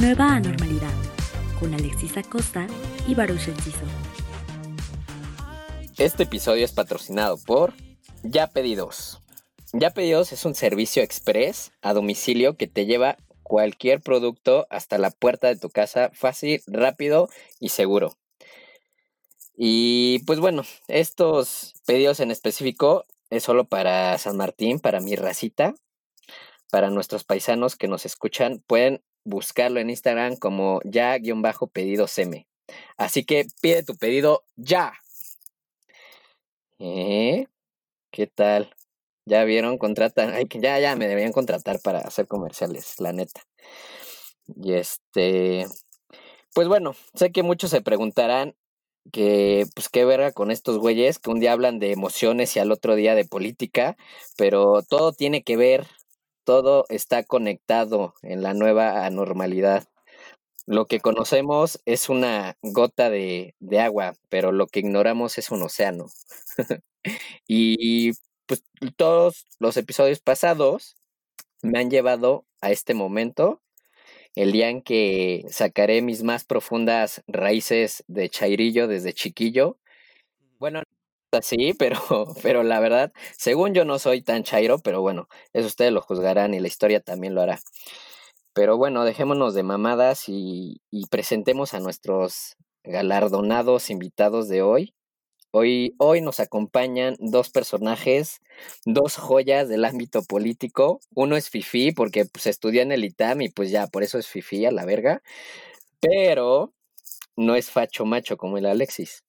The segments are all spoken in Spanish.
Nueva anormalidad, con Alexis Acosta y Baruch Enciso. Este episodio es patrocinado por Ya Pedidos. Ya Pedidos es un servicio express a domicilio que te lleva cualquier producto hasta la puerta de tu casa fácil, rápido y seguro. Y pues bueno, estos pedidos en específico es solo para San Martín, para mi racita, para nuestros paisanos que nos escuchan. Pueden buscarlo en Instagram como ya-pedidos M. Así que pide tu pedido ya. ¿Eh? ¿Qué tal? Ya vieron, contratan, ay, que ya, ya me deberían contratar para hacer comerciales, la neta. Y este, pues bueno, sé que muchos se preguntarán que, pues qué verga con estos güeyes que un día hablan de emociones y al otro día de política, pero todo tiene que ver, todo está conectado en la nueva anormalidad. Lo que conocemos es una gota de, de agua, pero lo que ignoramos es un océano. y pues todos los episodios pasados me han llevado a este momento, el día en que sacaré mis más profundas raíces de chairillo desde chiquillo. Bueno, así, pero, pero la verdad, según yo no soy tan chairo, pero bueno, eso ustedes lo juzgarán y la historia también lo hará. Pero bueno, dejémonos de mamadas y, presentemos a nuestros galardonados invitados de hoy. Hoy, hoy nos acompañan dos personajes, dos joyas del ámbito político. Uno es Fifi, porque pues, estudia en el ITAM y pues ya, por eso es Fifi a la verga. Pero no es facho macho como el Alexis.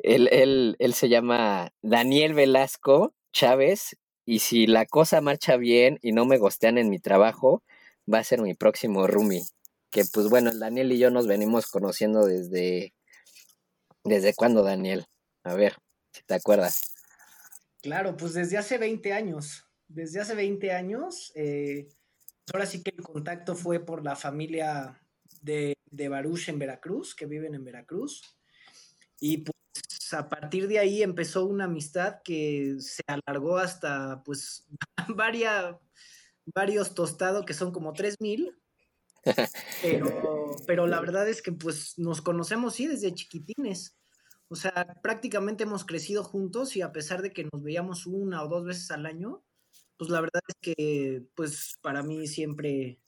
Él, él, él se llama Daniel Velasco Chávez y si la cosa marcha bien y no me gostean en mi trabajo, va a ser mi próximo roomie. Que pues bueno, Daniel y yo nos venimos conociendo desde... ¿Desde cuándo, Daniel? A ver, si te acuerdas. Claro, pues desde hace 20 años. Desde hace 20 años. Eh, ahora sí que el contacto fue por la familia de, de Baruch en Veracruz, que viven en Veracruz. Y pues a partir de ahí empezó una amistad que se alargó hasta pues varias, varios tostados que son como 3000. Pero, pero la verdad es que pues nos conocemos sí desde chiquitines. O sea, prácticamente hemos crecido juntos y a pesar de que nos veíamos una o dos veces al año, pues la verdad es que, pues para mí siempre,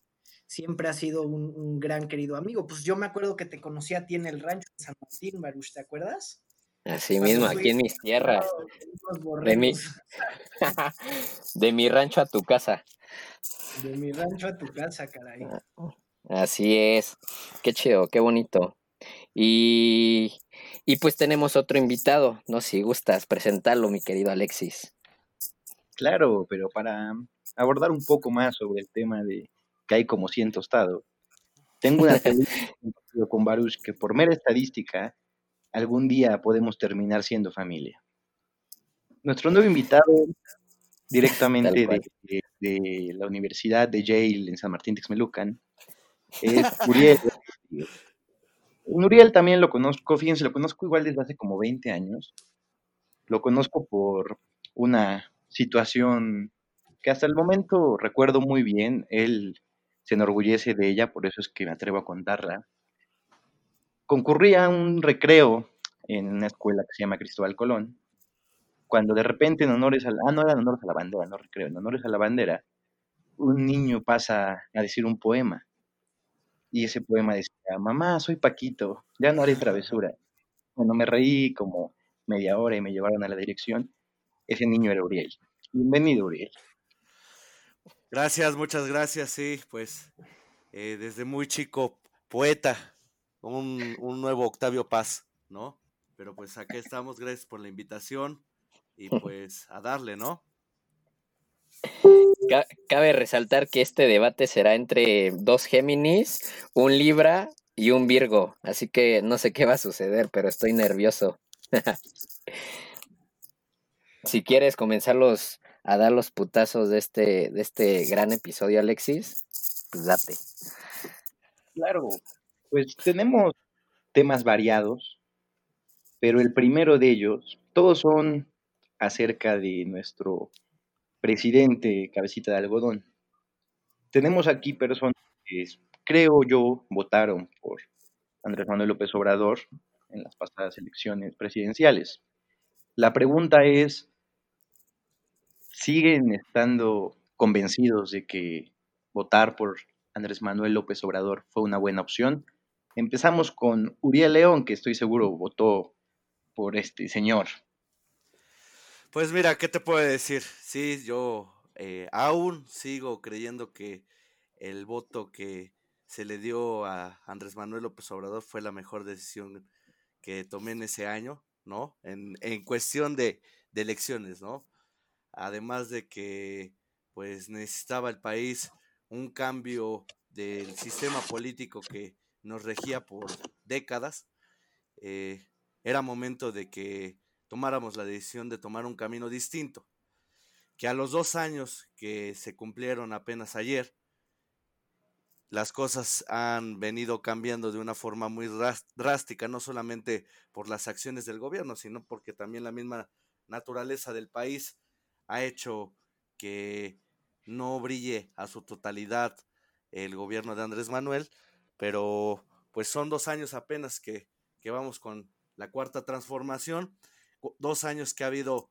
siempre ha sido un, gran querido amigo. Pues yo me acuerdo que te conocí a ti en el rancho de San Martín, Baruch, ¿te acuerdas? Así mismo, aquí en mis tierras. De mi, de mi rancho a tu casa. De mi rancho a tu casa, caray. Así es. Qué chido, qué bonito. Y, y pues tenemos otro invitado, no si gustas presentarlo, mi querido Alexis. Claro, pero para abordar un poco más sobre el tema de que hay como 100 tostados, tengo una con Baruch que por mera estadística, algún día podemos terminar siendo familia. Nuestro nuevo invitado, directamente de, de, la Universidad de Yale en San Martín Texmelucan, es Uriel. Nuriel también lo conozco, fíjense, lo conozco igual desde hace como 20 años. Lo conozco por una situación que hasta el momento recuerdo muy bien. Él se enorgullece de ella, por eso es que me atrevo a contarla. Concurría a un recreo en una escuela que se llama Cristóbal Colón, cuando de repente en honores a la, ah, no eran honores a la bandera, no recreo, en honores a la bandera, un niño pasa a decir un poema y ese poema decía, mamá, soy Paquito, ya no haré travesura. Cuando me reí como media hora y me llevaron a la dirección, ese niño era Uriel. Bienvenido, Uriel. Gracias, muchas gracias, sí, pues eh, desde muy chico, poeta, un, un nuevo Octavio Paz, ¿no? Pero pues aquí estamos, gracias por la invitación y pues a darle, ¿no? Cabe resaltar que este debate será entre dos Géminis, un Libra y un Virgo, así que no sé qué va a suceder, pero estoy nervioso. si quieres comenzarlos a dar los putazos de este, de este gran episodio, Alexis, pues date. Claro, pues tenemos temas variados, pero el primero de ellos, todos son acerca de nuestro presidente cabecita de algodón. Tenemos aquí personas creo yo, votaron por Andrés Manuel López Obrador en las pasadas elecciones presidenciales. La pregunta es, ¿siguen estando convencidos de que votar por Andrés Manuel López Obrador fue una buena opción? Empezamos con Uriel León, que estoy seguro votó por este señor. Pues mira, ¿qué te puedo decir? Sí, yo eh, aún sigo creyendo que el voto que se le dio a Andrés Manuel López Obrador fue la mejor decisión que tomé en ese año, ¿no? En, en cuestión de, de elecciones, ¿no? Además de que pues necesitaba el país un cambio del sistema político que nos regía por décadas, eh, era momento de que tomáramos la decisión de tomar un camino distinto, que a los dos años que se cumplieron apenas ayer, las cosas han venido cambiando de una forma muy drástica, no solamente por las acciones del gobierno, sino porque también la misma naturaleza del país ha hecho que no brille a su totalidad el gobierno de Andrés Manuel, pero pues son dos años apenas que, que vamos con la cuarta transformación, dos años que ha habido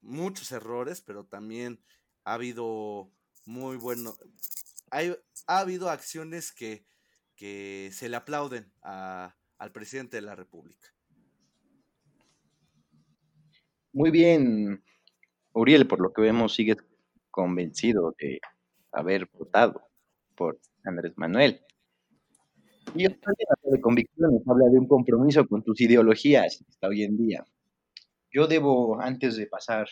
muchos errores, pero también ha habido muy bueno, hay, ha habido acciones que, que se le aplauden a, al presidente de la República. Muy bien, Uriel, por lo que vemos, sigue convencido de haber votado por Andrés Manuel. Y esto también de convicciones, habla de un compromiso con tus ideologías hasta hoy en día. Yo debo, antes de pasar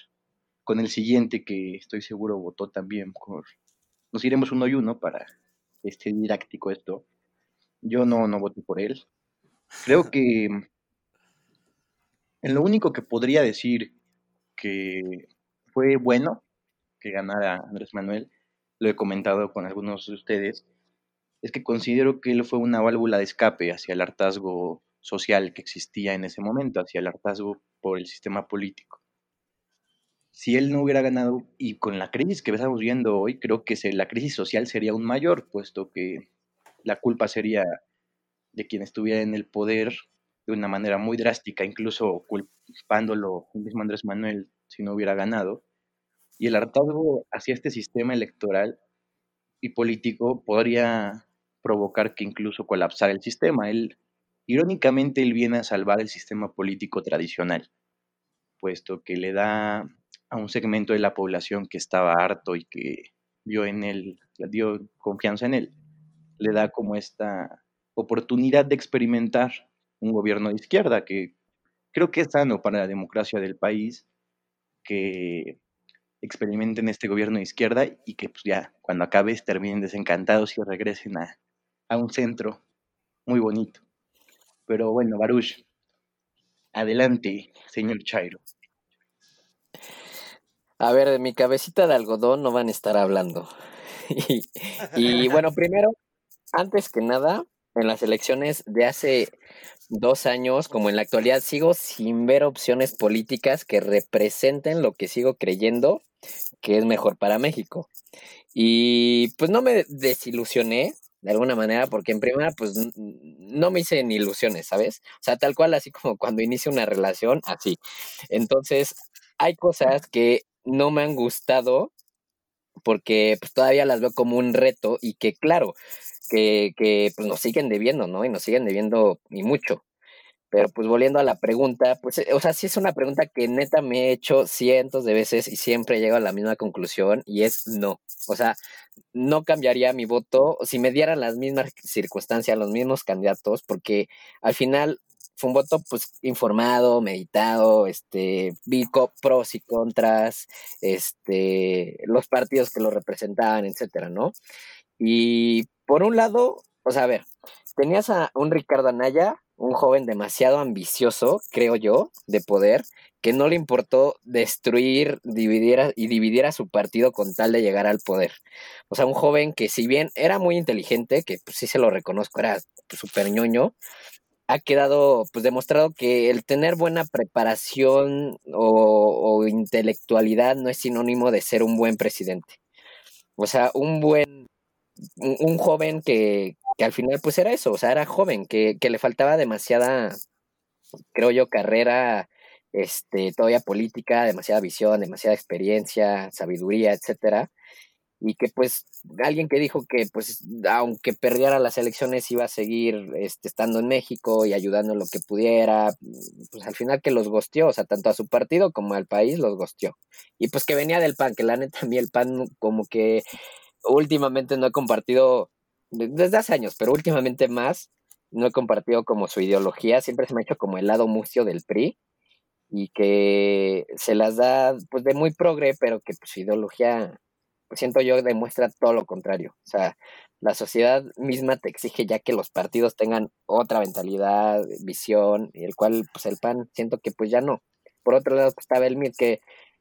con el siguiente, que estoy seguro votó también por... Nos iremos uno y uno para este didáctico esto. Yo no, no voté por él. Creo que en lo único que podría decir que fue bueno que ganara Andrés Manuel, lo he comentado con algunos de ustedes, es que considero que él fue una válvula de escape hacia el hartazgo social que existía en ese momento, hacia el hartazgo por el sistema político. Si él no hubiera ganado, y con la crisis que estamos viendo hoy, creo que la crisis social sería aún mayor, puesto que la culpa sería de quien estuviera en el poder de una manera muy drástica, incluso culpándolo el mismo Andrés Manuel si no hubiera ganado. Y el hartazgo hacia este sistema electoral y político podría provocar que incluso colapsara el sistema. Él, irónicamente, él viene a salvar el sistema político tradicional, puesto que le da a un segmento de la población que estaba harto y que vio en él, dio confianza en él, le da como esta oportunidad de experimentar un gobierno de izquierda que creo que es sano para la democracia del país, que experimenten este gobierno de izquierda y que pues ya cuando acabes terminen desencantados y regresen a, a un centro muy bonito. Pero bueno, Baruch, adelante, señor Chairo. A ver, de mi cabecita de algodón no van a estar hablando. y, bueno, primero, antes que nada, en las elecciones de hace dos años, como en la actualidad, sigo sin ver opciones políticas que representen lo que sigo creyendo que es mejor para México. Y pues no me desilusioné de alguna manera, porque en primera, pues no me hice ni ilusiones, ¿sabes? O sea, tal cual, así como cuando inicio una relación, así. Entonces, hay cosas que no me han gustado porque pues todavía las veo como un reto y que claro, que, que pues nos siguen debiendo, ¿no? Y nos siguen debiendo y mucho. Pero pues volviendo a la pregunta, pues, o sea, sí es una pregunta que neta me he hecho cientos de veces y siempre llego a la misma conclusión y es no. O sea, no cambiaría mi voto si me dieran las mismas circunstancias, los mismos candidatos, porque al final fue un voto pues informado, meditado, este, vi pros y contras, este, los partidos que lo representaban, etcétera, ¿no? Y por un lado, o sea, a ver, tenías a un Ricardo Anaya, un joven demasiado ambicioso, creo yo, de poder, que no le importó destruir, dividir y dividir a su partido con tal de llegar al poder. O sea, un joven que si bien era muy inteligente, que pues, sí se lo reconozco, era súper ñoño, ha quedado pues demostrado que el tener buena preparación o, o intelectualidad no es sinónimo de ser un buen presidente. O sea, un buen, un, joven que, que al final pues era eso, o sea, era joven, que, que le faltaba demasiada, creo yo, carrera este, todavía política, demasiada visión, demasiada experiencia, sabiduría, etcétera, y que pues alguien que dijo que pues aunque perdiera las elecciones iba a seguir este, estando en México y ayudando lo que pudiera, pues al final que los gosteó, o sea, tanto a su partido como al país los gosteó. Y pues que venía del PAN, que la neta a mí el PAN como que últimamente no he compartido, desde hace años, pero últimamente más, no he compartido como su ideología, siempre se me ha hecho como el lado mucio del PRI y que se las da pues de muy progre, pero que pues, su ideología, pues, siento yo, demuestra todo lo contrario. O sea, la sociedad misma te exige ya que los partidos tengan otra mentalidad, visión, y el cual pues el PAN siento que pues ya no. Por otro lado pues, estaba el que,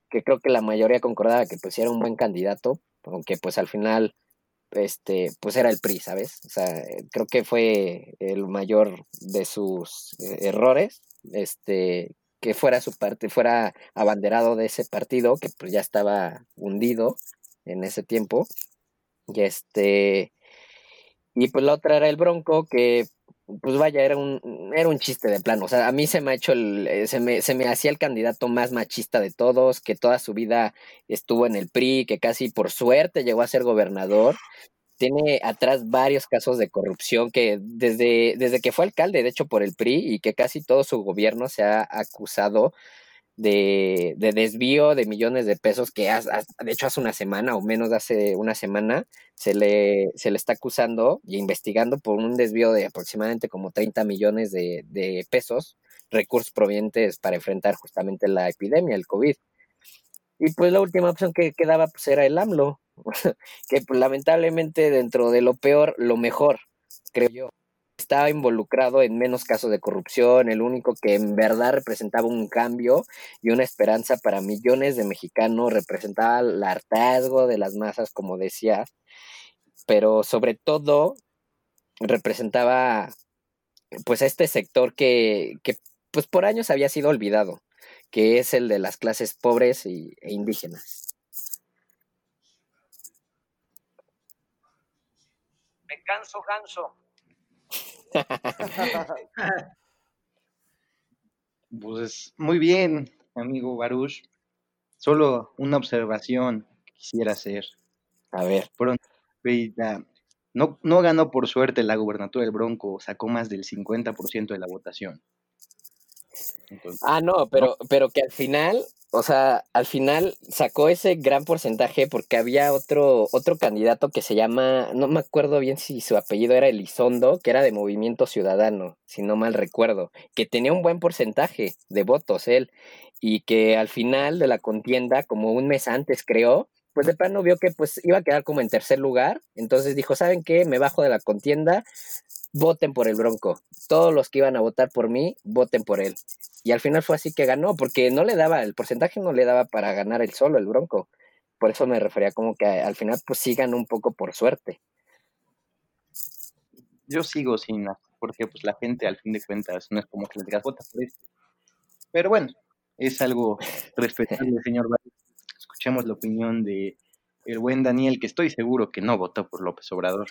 que creo que la mayoría concordaba que pues era un buen candidato, aunque pues al final este pues era el PRI, ¿sabes? O sea, creo que fue el mayor de sus eh, errores, este que fuera su parte, fuera abanderado de ese partido que pues ya estaba hundido en ese tiempo. Y este y pues la otra era el Bronco que pues vaya, era un, era un chiste de plano. O sea, a mí se me ha hecho el, eh, se me, se me hacía el candidato más machista de todos, que toda su vida estuvo en el PRI, que casi por suerte llegó a ser gobernador tiene atrás varios casos de corrupción que desde, desde que fue alcalde, de hecho por el PRI, y que casi todo su gobierno se ha acusado de, de desvío de millones de pesos, que de hecho hace una semana o menos hace una semana se le, se le está acusando y investigando por un desvío de aproximadamente como 30 millones de, de pesos, recursos provenientes para enfrentar justamente la epidemia, el COVID. Y pues la última opción que quedaba pues era el AMLO, que pues, lamentablemente dentro de lo peor, lo mejor, creo yo. Estaba involucrado en menos casos de corrupción, el único que en verdad representaba un cambio y una esperanza para millones de mexicanos, representaba el hartazgo de las masas, como decías, pero sobre todo representaba pues este sector que, pues por años había sido olvidado, que es el de las clases pobres y, e indígenas. canso, canso. Pues muy bien, amigo Baruch. Solo una observación quisiera hacer. A ver. Pronto, no, no ganó por suerte la gubernatura del Bronco, sacó más del 50% de la votación. Ah, no, pero, pero que al final o sea, al final sacó ese gran porcentaje porque había otro, otro candidato que se llama, no me acuerdo bien si su apellido era Elizondo, que era de Movimiento Ciudadano, si no mal recuerdo, que tenía un buen porcentaje de votos él, y que al final de la contienda, como un mes antes creo, pues de plano vio que pues iba a quedar como en tercer lugar, entonces dijo, ¿saben qué? Me bajo de la contienda, voten por el Bronco. Todos los que iban a votar por mí, voten por él. Y al final fue así que ganó, porque no le daba, el porcentaje no le daba para ganar el solo, el Bronco. Por eso me refería como que al final pues sí ganó un poco por suerte. Yo sigo sin, porque pues la gente al fin de cuentas no es como que les digas vota por este. Pero bueno, es algo respetable, señor. Escuchemos la opinión de el buen Daniel, que estoy seguro que no votó por López Obrador.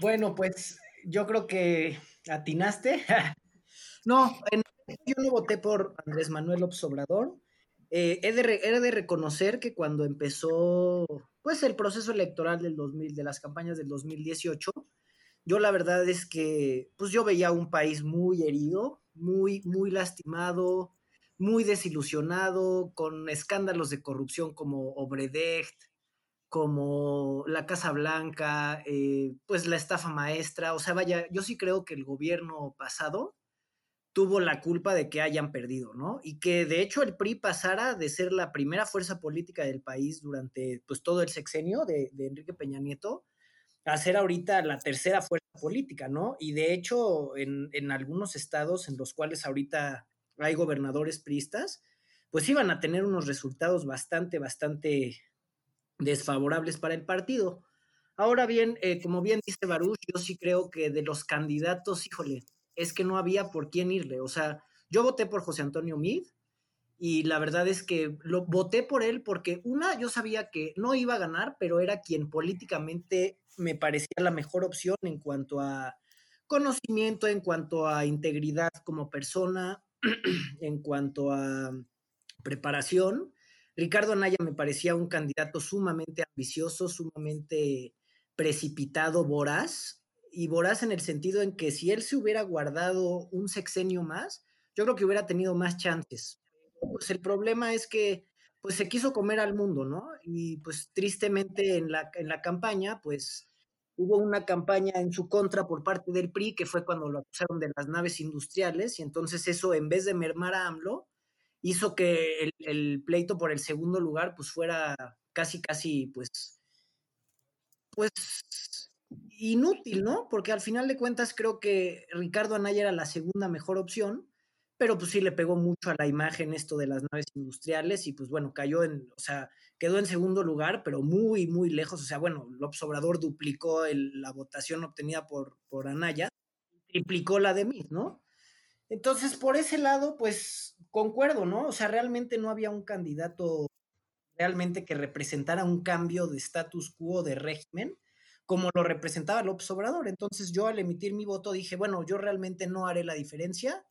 Bueno, pues yo creo que atinaste. no, yo no voté por Andrés Manuel López Obrador. Eh, he, de reconocer que cuando empezó pues el proceso electoral del 2000, de las campañas del 2018, yo la verdad es que pues yo veía un país muy herido, muy, muy lastimado, muy desilusionado, con escándalos de corrupción como Obredecht, como la Casa Blanca, eh, pues la estafa maestra. O sea, vaya, yo sí creo que el gobierno pasado tuvo la culpa de que hayan perdido, ¿no? Y que de hecho el PRI pasara de ser la primera fuerza política del país durante pues todo el sexenio de, Enrique Peña Nieto a ser ahorita la tercera fuerza política, ¿no? Y de hecho en, en algunos estados en los cuales ahorita hay gobernadores priistas, pues iban a tener unos resultados bastante, bastante desfavorables para el partido. Ahora bien, eh, como bien dice Baruch, yo sí creo que de los candidatos, híjole, es que no había por quién irle. O sea, yo voté por José Antonio Mid y la verdad es que lo voté por él porque una, yo sabía que no iba a ganar, pero era quien políticamente me parecía la mejor opción en cuanto a conocimiento, en cuanto a integridad como persona, en cuanto a preparación. Ricardo Anaya me parecía un candidato sumamente ambicioso, sumamente precipitado, voraz, y voraz en el sentido en que si él se hubiera guardado un sexenio más, yo creo que hubiera tenido más chances. Pues el problema es que pues se quiso comer al mundo, ¿no? Y pues tristemente en la, en la campaña, pues hubo una campaña en su contra por parte del PRI, que fue cuando lo acusaron de las naves industriales, y entonces eso, en vez de mermar a AMLO, hizo que el, pleito por el segundo lugar, pues fuera casi, casi, pues, pues inútil, ¿no? Porque al final de cuentas creo que Ricardo Anaya era la segunda mejor opción, pero pues sí le pegó mucho a la imagen esto de las naves industriales y pues bueno, cayó en, o sea, quedó en segundo lugar, pero muy, muy lejos, o sea, bueno, López Obrador duplicó la votación obtenida por, por Anaya, triplicó la de mí, ¿no? Entonces, por ese lado, pues concuerdo, ¿no? O sea, realmente no había un candidato realmente que representara un cambio de status quo de régimen como lo representaba López Obrador. Entonces yo al emitir mi voto dije, bueno, yo realmente no haré la diferencia,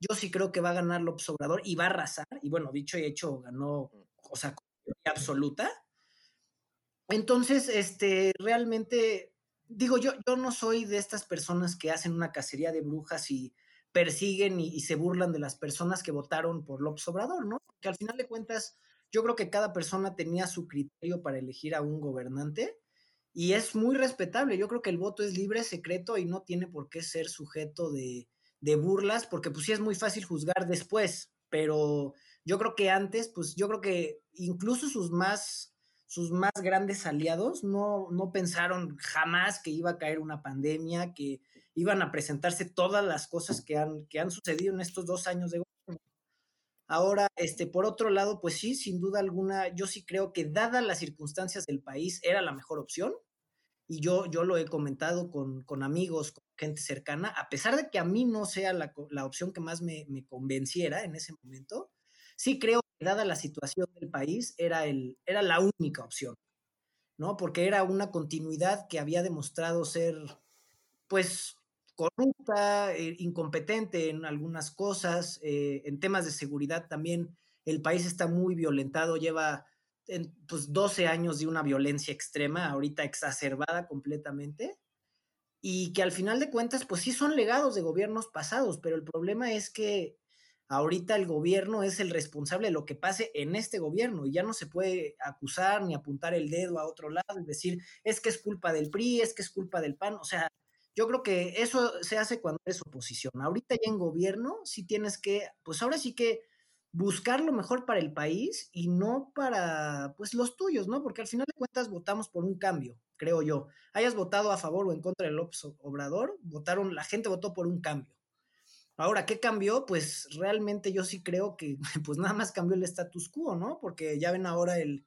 yo sí creo que va a ganar López Obrador y va a arrasar. Y bueno, dicho y hecho, ganó, o sea, absoluta. Entonces, este, realmente, digo, yo, yo no soy de estas personas que hacen una cacería de brujas y persiguen y, y, se burlan de las personas que votaron por López Obrador, ¿no? Que al final de cuentas, yo creo que cada persona tenía su criterio para elegir a un gobernante y es muy respetable. Yo creo que el voto es libre, secreto y no tiene por qué ser sujeto de, de burlas, porque pues sí es muy fácil juzgar después, pero yo creo que antes, pues yo creo que incluso sus más, sus más grandes aliados no, no pensaron jamás que iba a caer una pandemia, que iban a presentarse todas las cosas que han, que han sucedido en estos dos años de gobierno. Ahora, este, por otro lado, pues sí, sin duda alguna, yo sí creo que dadas las circunstancias del país, era la mejor opción y yo, yo lo he comentado con, con, amigos, con gente cercana, a pesar de que a mí no sea la, la opción que más me, me, convenciera en ese momento, sí creo que dada la situación del país era, el, era la única opción, ¿no? Porque era una continuidad que había demostrado ser, pues, corrupta, eh, incompetente en algunas cosas, eh, en temas de seguridad también el país está muy violentado, lleva pues 12 años de una violencia extrema, ahorita exacerbada completamente, y que al final de cuentas, pues sí son legados de gobiernos pasados, pero el problema es que ahorita el gobierno es el responsable de lo que pase en este gobierno y ya no se puede acusar ni apuntar el dedo a otro lado y decir, es que es culpa del PRI, es que es culpa del PAN, o sea, yo creo que eso se hace cuando eres oposición. Ahorita ya en gobierno sí tienes que, pues ahora sí que buscar lo mejor para el país y no para pues los tuyos, ¿no? Porque al final de cuentas votamos por un cambio, creo yo. Hayas votado a favor o en contra del López Obrador, votaron, la gente votó por un cambio. Ahora, ¿qué cambió? Pues realmente yo sí creo que pues nada más cambió el status quo, ¿no? Porque ya ven ahora el,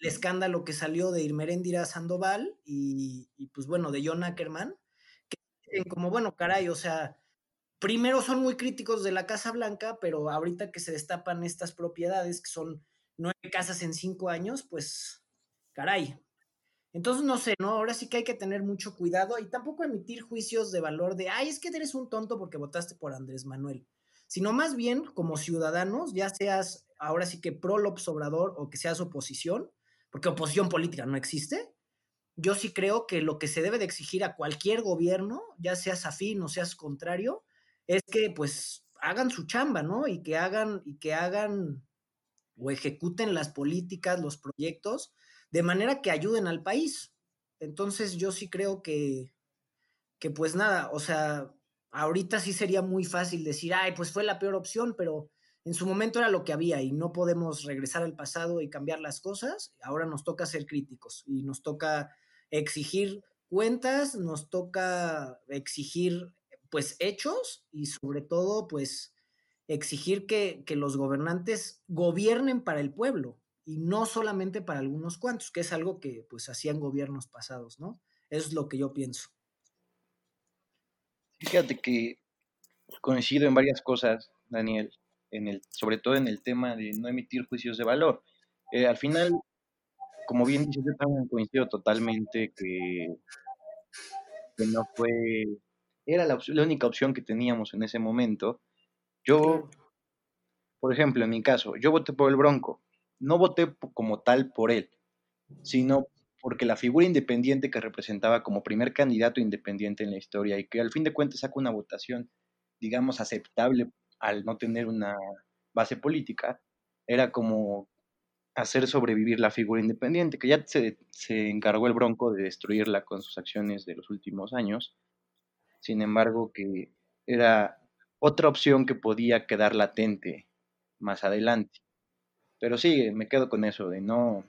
escándalo que salió de Irmeréndira Sandoval y, y, pues bueno, de John Ackerman, que como, bueno, caray, o sea, primero son muy críticos de la Casa Blanca, pero ahorita que se destapan estas propiedades, que son nueve casas en cinco años, pues caray. Entonces, no sé, ¿no? Ahora sí que hay que tener mucho cuidado y tampoco emitir juicios de valor de, ay, es que eres un tonto porque votaste por Andrés Manuel, sino más bien como ciudadanos, ya seas ahora sí que pro López Obrador o que seas oposición, porque oposición política no existe, yo sí creo que lo que se debe de exigir a cualquier gobierno, ya seas afín o seas contrario, es que pues hagan su chamba, ¿no? Y que hagan, y que hagan o ejecuten las políticas, los proyectos, de manera que ayuden al país. Entonces yo sí creo que, que pues nada, o sea, ahorita sí sería muy fácil decir, ay, pues fue la peor opción, pero en su momento era lo que había y no podemos regresar al pasado y cambiar las cosas. Ahora nos toca ser críticos y nos toca exigir cuentas, nos toca exigir pues hechos y sobre todo pues exigir que, que, los gobernantes gobiernen para el pueblo y no solamente para algunos cuantos, que es algo que pues hacían gobiernos pasados, ¿no? Eso es lo que yo pienso. Fíjate que coincido en varias cosas, Daniel. en el, sobre todo en el tema de no emitir juicios de valor. Eh, al final, como bien dices, yo también coincido totalmente que, que no fue, era la, la, única opción que teníamos en ese momento. Yo, por ejemplo, en mi caso, yo voté por el Bronco. No voté como tal por él, sino porque la figura independiente que representaba como primer candidato independiente en la historia y que al fin de cuentas saca una votación, digamos, aceptable al no tener una base política, era como hacer sobrevivir la figura independiente, que ya se, se encargó el Bronco de destruirla con sus acciones de los últimos años. Sin embargo, que era otra opción que podía quedar latente más adelante. Pero sí, me quedo con eso, de no,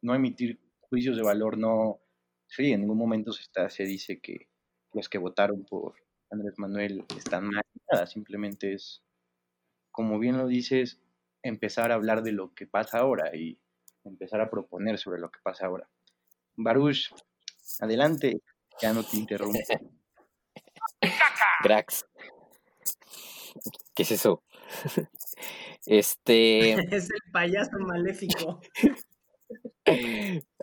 no emitir juicios de valor no, sí, en ningún momento se, está, se dice que los que votaron por Andrés Manuel están mal, nada, simplemente es, como bien lo dices, empezar a hablar de lo que pasa ahora y empezar a proponer sobre lo que pasa ahora. Baruch, adelante, ya no te interrumpo. Grax. ¿Qué es eso? Este. es el payaso maléfico.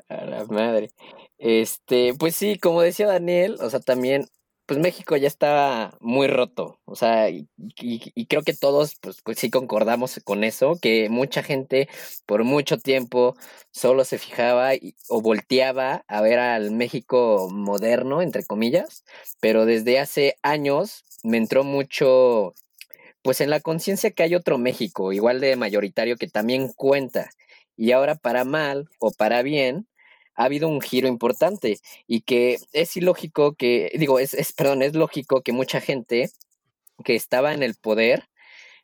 A la madre. Este, pues sí, como decía Daniel, o sea, también, pues México ya estaba muy roto, o sea, y, creo que todos, pues, pues, sí concordamos con eso, que mucha gente por mucho tiempo solo se fijaba o volteaba a ver al México moderno, entre comillas, pero desde hace años me entró mucho, pues en la conciencia que hay otro México, igual de mayoritario, que también cuenta y ahora para mal o para bien ha habido un giro importante y que es ilógico que, digo, es, es perdón, es lógico que mucha gente que estaba en el poder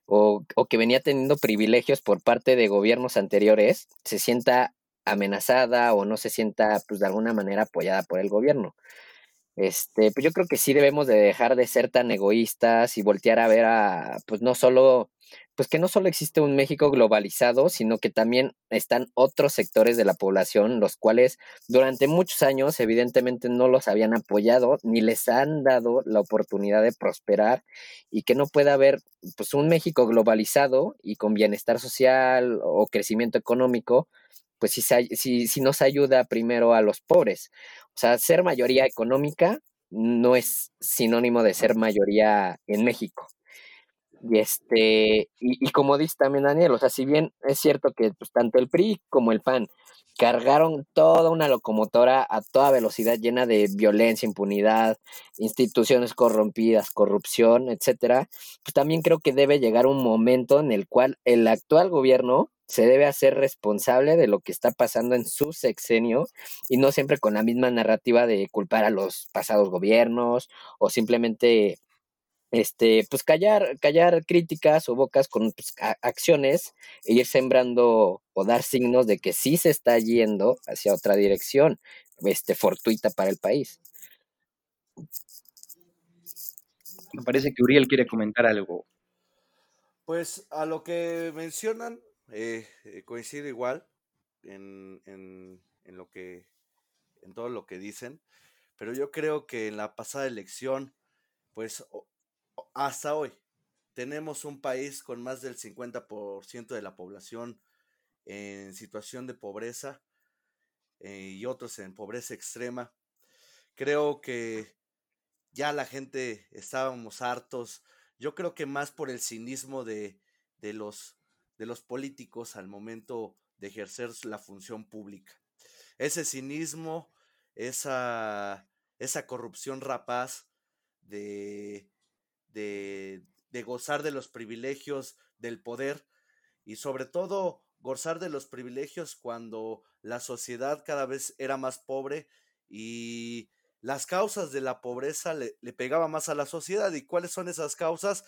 o, o, que venía teniendo privilegios por parte de gobiernos anteriores se sienta amenazada o no se sienta pues de alguna manera apoyada por el gobierno. Este, pues yo creo que sí debemos de dejar de ser tan egoístas y voltear a ver a, pues no solo pues que no solo existe un México globalizado, sino que también están otros sectores de la población, los cuales durante muchos años evidentemente no los habían apoyado ni les han dado la oportunidad de prosperar y que no pueda haber pues un México globalizado y con bienestar social o crecimiento económico, pues si, si, si nos ayuda primero a los pobres. O sea, ser mayoría económica no es sinónimo de ser mayoría en México. Y este, y, como dice también Daniel, o sea, si bien es cierto que pues, tanto el PRI como el PAN cargaron toda una locomotora a toda velocidad llena de violencia, impunidad, instituciones corrompidas, corrupción, etcétera, pues también creo que debe llegar un momento en el cual el actual gobierno se debe hacer responsable de lo que está pasando en su sexenio y no siempre con la misma narrativa de culpar a los pasados gobiernos o simplemente este, pues callar, callar críticas o bocas con pues, acciones e ir sembrando o dar signos de que sí se está yendo hacia otra dirección, este, fortuita para el país. Me parece que Uriel quiere comentar algo. Pues a lo que mencionan, eh, eh, coincido igual en, en, en, lo que, en todo lo que dicen, pero yo creo que en la pasada elección, pues hasta hoy tenemos un país con más del 50% de la población en situación de pobreza eh, y otros en pobreza extrema. Creo que ya la gente estábamos hartos. Yo creo que más por el cinismo de, de, los, de los políticos al momento de ejercer la función pública. Ese cinismo, esa, esa corrupción rapaz de de, gozar de los privilegios del poder y sobre todo gozar de los privilegios cuando la sociedad cada vez era más pobre y las causas de la pobreza le, le pegaba más a la sociedad. ¿Y cuáles son esas causas?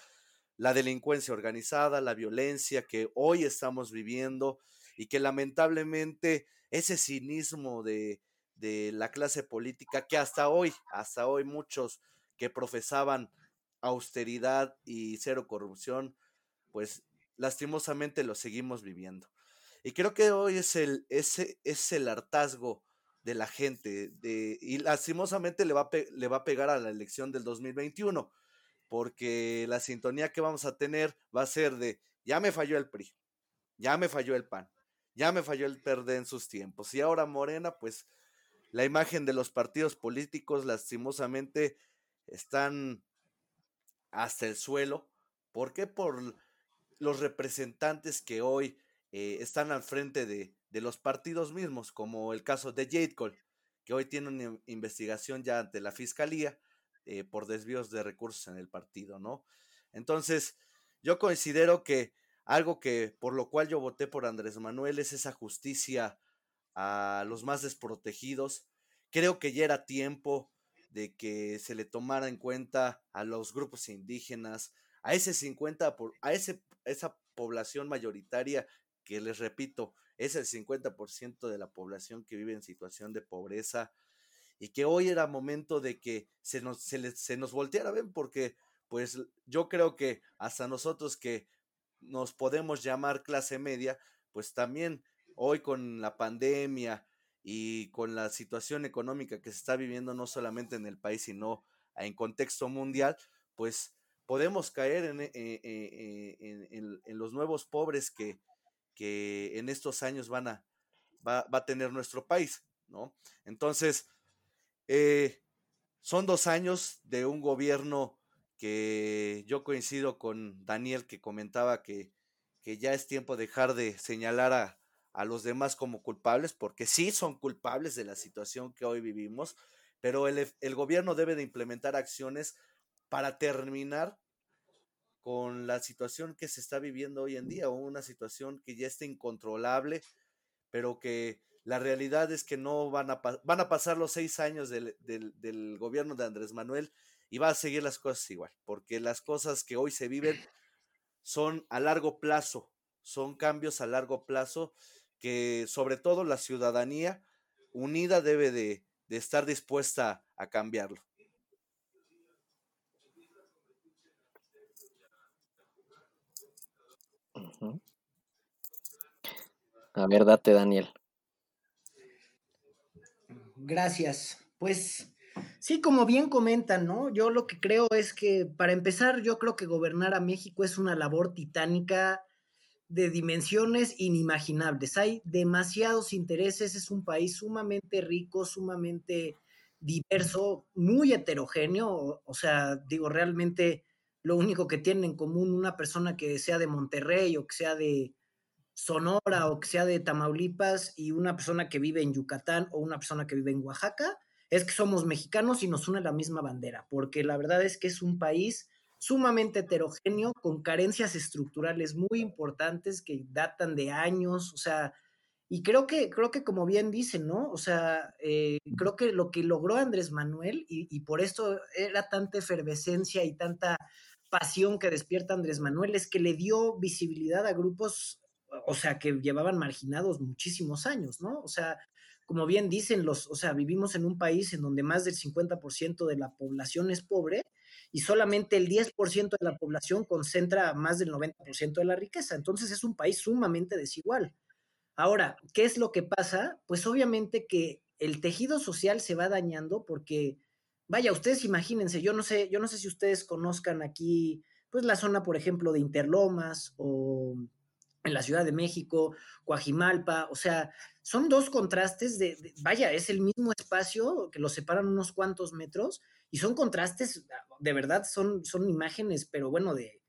La delincuencia organizada, la violencia que hoy estamos viviendo y que lamentablemente ese cinismo de, de la clase política que hasta hoy, hasta hoy muchos que profesaban austeridad y cero corrupción, pues lastimosamente lo seguimos viviendo. Y creo que hoy es el, ese, es el hartazgo de la gente de, y lastimosamente le va, a le va a pegar a la elección del 2021, porque la sintonía que vamos a tener va a ser de ya me falló el PRI, ya me falló el PAN, ya me falló el PERDE en sus tiempos. Y ahora Morena, pues la imagen de los partidos políticos lastimosamente están hasta el suelo. ¿Por qué? Por los representantes que hoy eh, están al frente de, de, los partidos mismos, como el caso de Jade Cole, que hoy tiene una investigación ya ante la fiscalía eh, por desvíos de recursos en el partido, ¿no? Entonces, yo considero que algo que por lo cual yo voté por Andrés Manuel es esa justicia a los más desprotegidos. Creo que ya era tiempo de que se le tomara en cuenta a los grupos indígenas, a ese 50 por, a ese, esa población mayoritaria que les repito, es el 50% de la población que vive en situación de pobreza y que hoy era momento de que se nos, se, se nos volteara, ¿ven? Porque pues yo creo que hasta nosotros que nos podemos llamar clase media, pues también hoy con la pandemia y con la situación económica que se está viviendo no solamente en el país, sino en contexto mundial, pues podemos caer en, eh, eh, eh, en, los nuevos pobres que, que, en estos años van a, va, va, a tener nuestro país, ¿no? Entonces, son dos años de un gobierno que yo coincido con Daniel que comentaba que, que ya es tiempo de dejar de señalar a, a, los demás como culpables, porque sí son culpables de la situación que hoy vivimos, pero el, el gobierno debe de implementar acciones para terminar con la situación que se está viviendo hoy en día, una situación que ya está incontrolable, pero que la realidad es que no van a, van a pasar los seis años del, del, del gobierno de Andrés Manuel y va a seguir las cosas igual, porque las cosas que hoy se viven son a largo plazo, son cambios a largo plazo que sobre todo la ciudadanía unida debe de, de estar dispuesta a cambiarlo. A ver, date, Daniel. Gracias. Pues Sí, como bien comentan, ¿no? Yo lo que creo es que, para empezar, yo creo que gobernar a México es una labor titánica de dimensiones inimaginables. Hay demasiados intereses, es un país sumamente rico, sumamente diverso, muy heterogéneo, o, sea, digo, realmente lo único que tiene en común una persona que sea de Monterrey o que sea de Sonora o que sea de Tamaulipas y una persona que vive en Yucatán o una persona que vive en Oaxaca, es que somos mexicanos y nos une la misma bandera, porque la verdad es que es un país sumamente heterogéneo, con carencias estructurales muy importantes que datan de años, o sea, y creo que, creo que como bien dicen, ¿no? O sea, eh, creo que lo que logró Andrés Manuel, y, y, por esto era tanta efervescencia y tanta pasión que despierta Andrés Manuel, es que le dio visibilidad a grupos, o sea, que llevaban marginados muchísimos años, ¿no? O sea, como bien dicen los, o sea, vivimos en un país en donde más del 50% de la población es pobre y solamente el 10% de la población concentra más del 90% de la riqueza. Entonces es un país sumamente desigual. Ahora, ¿qué es lo que pasa? Pues obviamente que el tejido social se va dañando porque, vaya, ustedes imagínense, yo no sé, yo no sé si ustedes conozcan aquí, pues la zona, por ejemplo, de Interlomas o en la Ciudad de México, Coajimalpa, o sea, son dos contrastes de, vaya, es el mismo espacio que los separan unos cuantos metros y son contrastes, de verdad, son, son imágenes, pero bueno, de,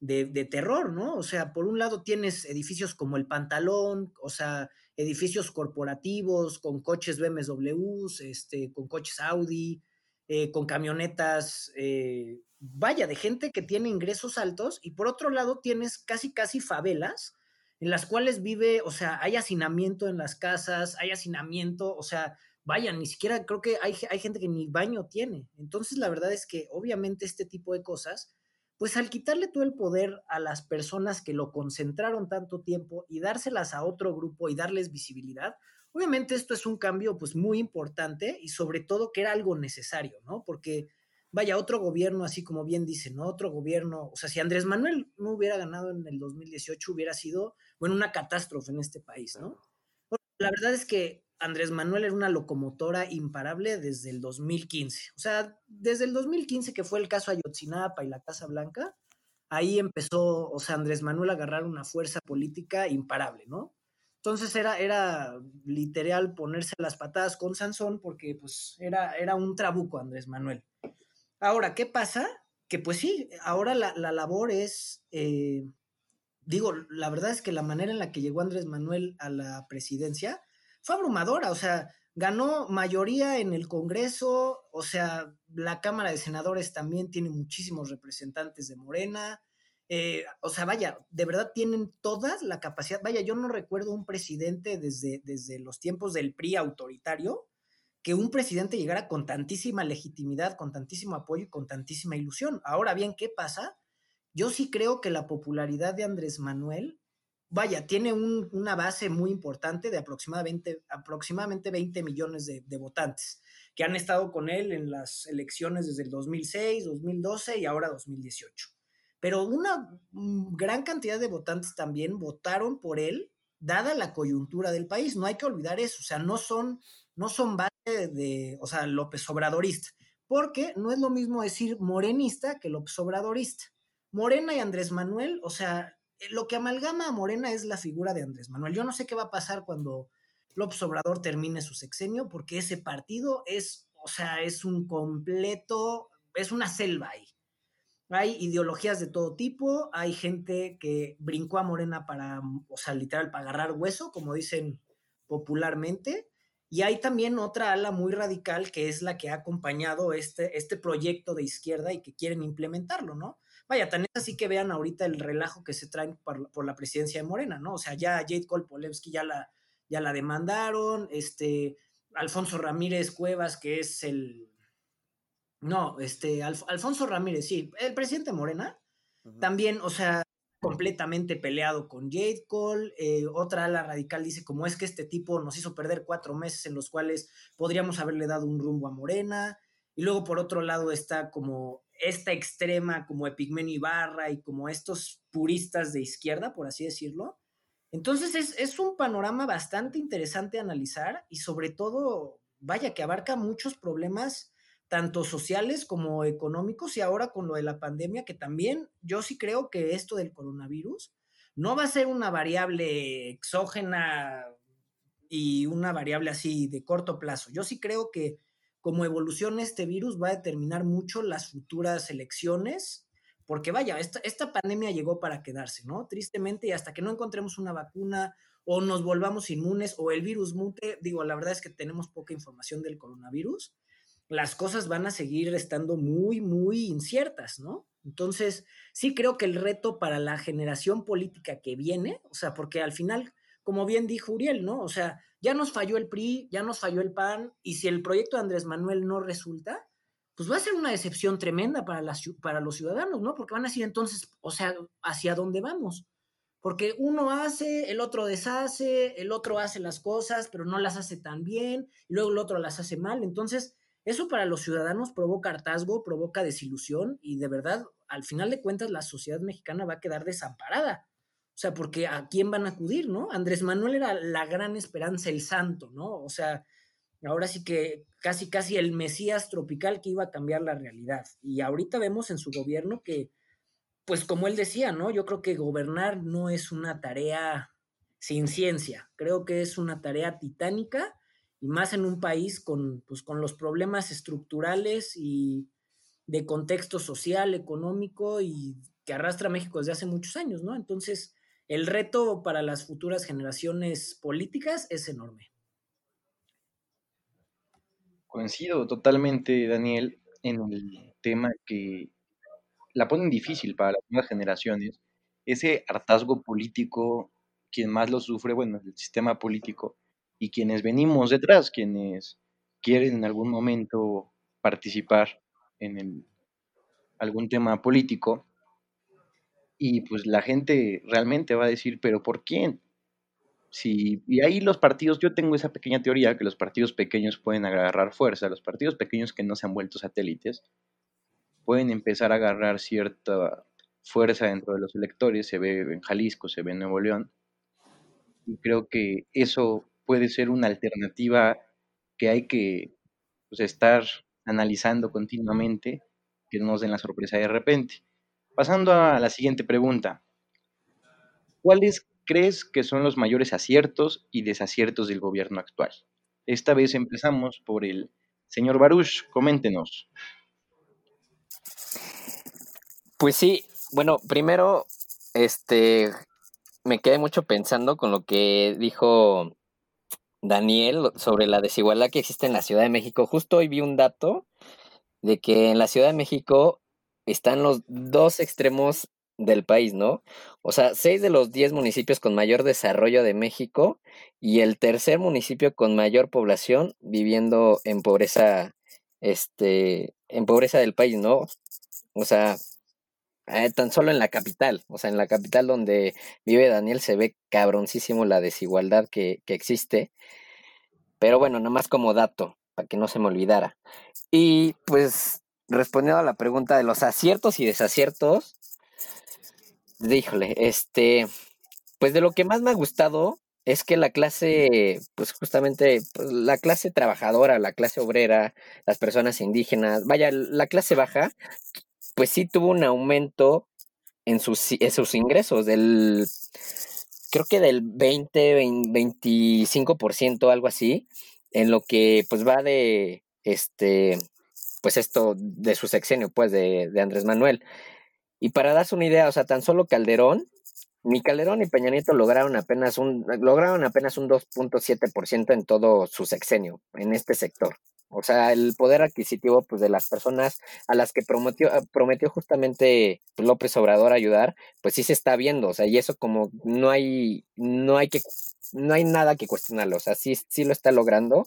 de, de, terror, ¿no? O sea, por un lado tienes edificios como el Pantalón, o sea, edificios corporativos con coches BMWs, este, con coches Audi, eh, con camionetas, eh, vaya, de gente que tiene ingresos altos, y por otro lado tienes casi, casi favelas en las cuales vive, o sea, hay hacinamiento en las casas, hay hacinamiento, o sea, vaya, ni siquiera creo que hay, hay gente que ni baño tiene. Entonces, la verdad es que obviamente este tipo de cosas, pues al quitarle todo el poder a las personas que lo concentraron tanto tiempo y dárselas a otro grupo y darles visibilidad, obviamente esto es un cambio pues muy importante y sobre todo que era algo necesario, ¿no? Porque vaya, otro gobierno, así como bien dicen, ¿no? Otro gobierno, o sea, si Andrés Manuel no hubiera ganado en el 2018, hubiera sido, bueno, una catástrofe en este país, ¿no? La verdad es que Andrés Manuel era una locomotora imparable desde el 2015. O sea, desde el 2015, que fue el caso Ayotzinapa y la Casa Blanca, ahí empezó, o sea, Andrés Manuel a agarrar una fuerza política imparable, ¿no? Entonces era, era literal ponerse las patadas con Sansón porque pues era, era un trabuco Andrés Manuel. Ahora, ¿qué pasa? Que pues sí, ahora la, labor es, eh, digo, la verdad es que la manera en la que llegó Andrés Manuel a la presidencia fue abrumadora, o sea, ganó mayoría en el Congreso, o sea, la Cámara de Senadores también tiene muchísimos representantes de Morena, eh, o sea, vaya, de verdad tienen todas la capacidad, vaya, yo no recuerdo un presidente desde, desde los tiempos del PRI autoritario, que un presidente llegara con tantísima legitimidad, con tantísimo apoyo y con tantísima ilusión. Ahora bien, ¿qué pasa? Yo sí creo que la popularidad de Andrés Manuel, vaya, tiene una base muy importante de aproximadamente, aproximadamente 20 millones de, de votantes que han estado con él en las elecciones desde el 2006, 2012 y ahora 2018 pero una mm, gran cantidad de votantes también votaron por él, dada la coyuntura del país. No hay que olvidar eso, o sea, no son, no son de, o sea, López Obradorista, porque no es lo mismo decir morenista que López Obradorista. Morena y Andrés Manuel, o sea, lo que amalgama a Morena es la figura de Andrés Manuel. Yo no sé qué va a pasar cuando López Obrador termine su sexenio, porque ese partido es, o sea, es un completo, es una selva ahí. Hay ideologías de todo tipo, hay gente que brincó a Morena para, o sea, literal, para agarrar hueso, como dicen popularmente, y hay también otra ala muy radical que es la que ha acompañado este, este proyecto de izquierda y que quieren implementarlo, ¿no? Vaya, tan es así que vean ahorita el relajo que se traen por, la presidencia de Morena, ¿no? O sea, ya Jade Kolpolevsky ya la, ya la demandaron, este, Alfonso Ramírez Cuevas, que es el, no, este, Alfonso Ramírez, sí, el presidente Morena, también, o sea, completamente peleado con Jade Cole. Eh, otra ala radical dice, como es que este tipo nos hizo perder cuatro meses en los cuales podríamos haberle dado un rumbo a Morena. Y luego por otro lado está como esta extrema, como Epigmenio Ibarra y como estos puristas de izquierda, por así decirlo. Entonces es, es un panorama bastante interesante analizar y sobre todo, vaya, que abarca muchos problemas tanto sociales como económicos y ahora con lo de la pandemia, que también yo sí creo que esto del coronavirus no va a ser una variable exógena y una variable así de corto plazo. Yo sí creo que como evoluciona este virus va a determinar mucho las futuras elecciones, porque vaya, esta, esta pandemia llegó para quedarse, ¿no? Tristemente, y hasta que no encontremos una vacuna o nos volvamos inmunes o el virus mute, digo, la verdad es que tenemos poca información del coronavirus las cosas van a seguir estando muy, muy inciertas, ¿no? Entonces, sí creo que el reto para la generación política que viene, o sea, porque al final, como bien dijo Uriel, ¿no? O sea, ya nos falló el PRI, ya nos falló el PAN, y si el proyecto de Andrés Manuel no resulta, pues va a ser una decepción tremenda para, para los ciudadanos, ¿no? Porque van a decir entonces, o sea, ¿hacia dónde vamos? Porque uno hace, el otro deshace, el otro hace las cosas, pero no las hace tan bien, y luego el otro las hace mal. Entonces, eso para los ciudadanos provoca hartazgo, provoca desilusión y de verdad, al final de cuentas, la sociedad mexicana va a quedar desamparada. O sea, porque ¿a quién van a acudir, no? Andrés Manuel era la gran esperanza, el santo, ¿no? O sea, ahora sí que casi, casi el Mesías tropical que iba a cambiar la realidad. Y ahorita vemos en su gobierno que, pues como él decía, ¿no? Yo creo que gobernar no es una tarea sin ciencia, creo que es una tarea titánica y más en un país con, pues, con los problemas estructurales y de contexto social, económico y que arrastra México desde hace muchos años, ¿no? Entonces, el reto para las futuras generaciones políticas es enorme. Coincido totalmente, Daniel, en el tema que la ponen difícil para las nuevas generaciones. Ese hartazgo político, quien más lo sufre, bueno, el sistema político, y quienes venimos detrás, quienes quieren en algún momento participar en algún tema político, y pues la gente realmente va a decir, pero ¿por quién? Si, y ahí los partidos, yo tengo esa pequeña teoría que los partidos pequeños pueden agarrar fuerza, los partidos pequeños que no se han vuelto satélites pueden empezar a agarrar cierta fuerza dentro de los electores, se ve en Jalisco, se ve en Nuevo León, y creo que eso puede ser una alternativa que hay que pues, estar analizando continuamente, que no nos den la sorpresa de repente. Pasando a la siguiente pregunta. ¿Cuáles crees que son los mayores aciertos y desaciertos del gobierno actual? Esta vez empezamos por el señor Baruch. Coméntenos. Pues sí, bueno, primero, este, me quedé mucho pensando con lo que dijo Daniel sobre la desigualdad que existe en la Ciudad de México. Justo hoy vi un dato de que en la Ciudad de México están los dos extremos del país, ¿no? O sea, seis de los diez municipios con mayor desarrollo de México y el tercer municipio con mayor población viviendo en pobreza, este, en pobreza del país, ¿no? O sea, eh, tan solo en la capital, o sea, en la capital donde vive Daniel se ve cabroncísimo la desigualdad que, que existe. Pero bueno, nada más como dato, para que no se me olvidara. Y pues, respondiendo a la pregunta de los aciertos y desaciertos, híjole, este, pues de lo que más me ha gustado es que la clase, pues justamente, pues, la clase trabajadora, la clase obrera, las personas indígenas, vaya, la clase baja, pues sí tuvo un aumento en sus, ingresos del, creo que del 20, 25%, algo así, en lo que pues va de, este, pues esto de su sexenio, pues de, de Andrés Manuel. Y para darse una idea, o sea, tan solo Calderón, ni Calderón ni Peña Nieto lograron apenas un, lograron apenas un 2.7% en todo su sexenio, en este sector. O sea, el poder adquisitivo pues, de las personas a las que prometió, ah, prometió justamente López Obrador ayudar, pues sí se está viendo. O sea, y eso como no hay, no hay que, no hay nada que cuestionarlo. O sea, sí, sí lo está logrando.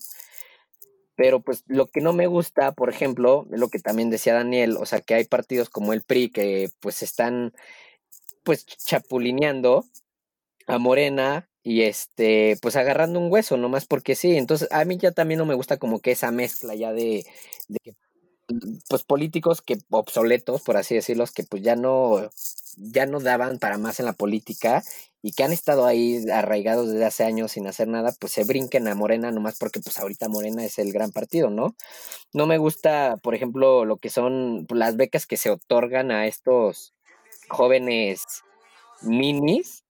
Pero pues lo que no me gusta, por ejemplo, lo que también decía Daniel, o sea, que hay partidos como el PRI que pues están pues chapulineando a Morena y este, pues agarrando un hueso, nomás porque sí. Entonces, a mí ya también no me gusta como que esa mezcla ya de, de pues políticos que obsoletos, por así decirlo, que pues ya no, ya no daban para más en la política y que han estado ahí arraigados desde hace años sin hacer nada, pues se brinquen a Morena nomás porque pues ahorita Morena es el gran partido, ¿no? No me gusta, por ejemplo, lo que son las becas que se otorgan a estos jóvenes minis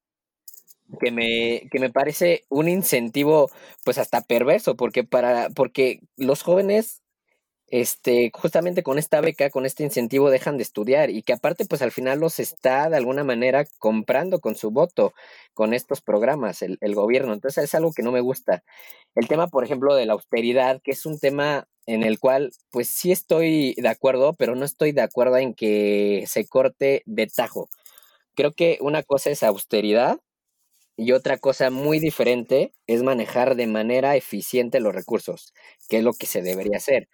que me, que me parece un incentivo pues hasta perverso, porque para, porque los jóvenes, este, justamente con esta beca, con este incentivo, dejan de estudiar, y que aparte, pues al final los está de alguna manera comprando con su voto, con estos programas, el, el gobierno. Entonces es algo que no me gusta. El tema, por ejemplo, de la austeridad, que es un tema en el cual, pues sí estoy de acuerdo, pero no estoy de acuerdo en que se corte de tajo. Creo que una cosa es austeridad y otra cosa muy diferente es manejar de manera eficiente los recursos, que es lo que se debería hacer.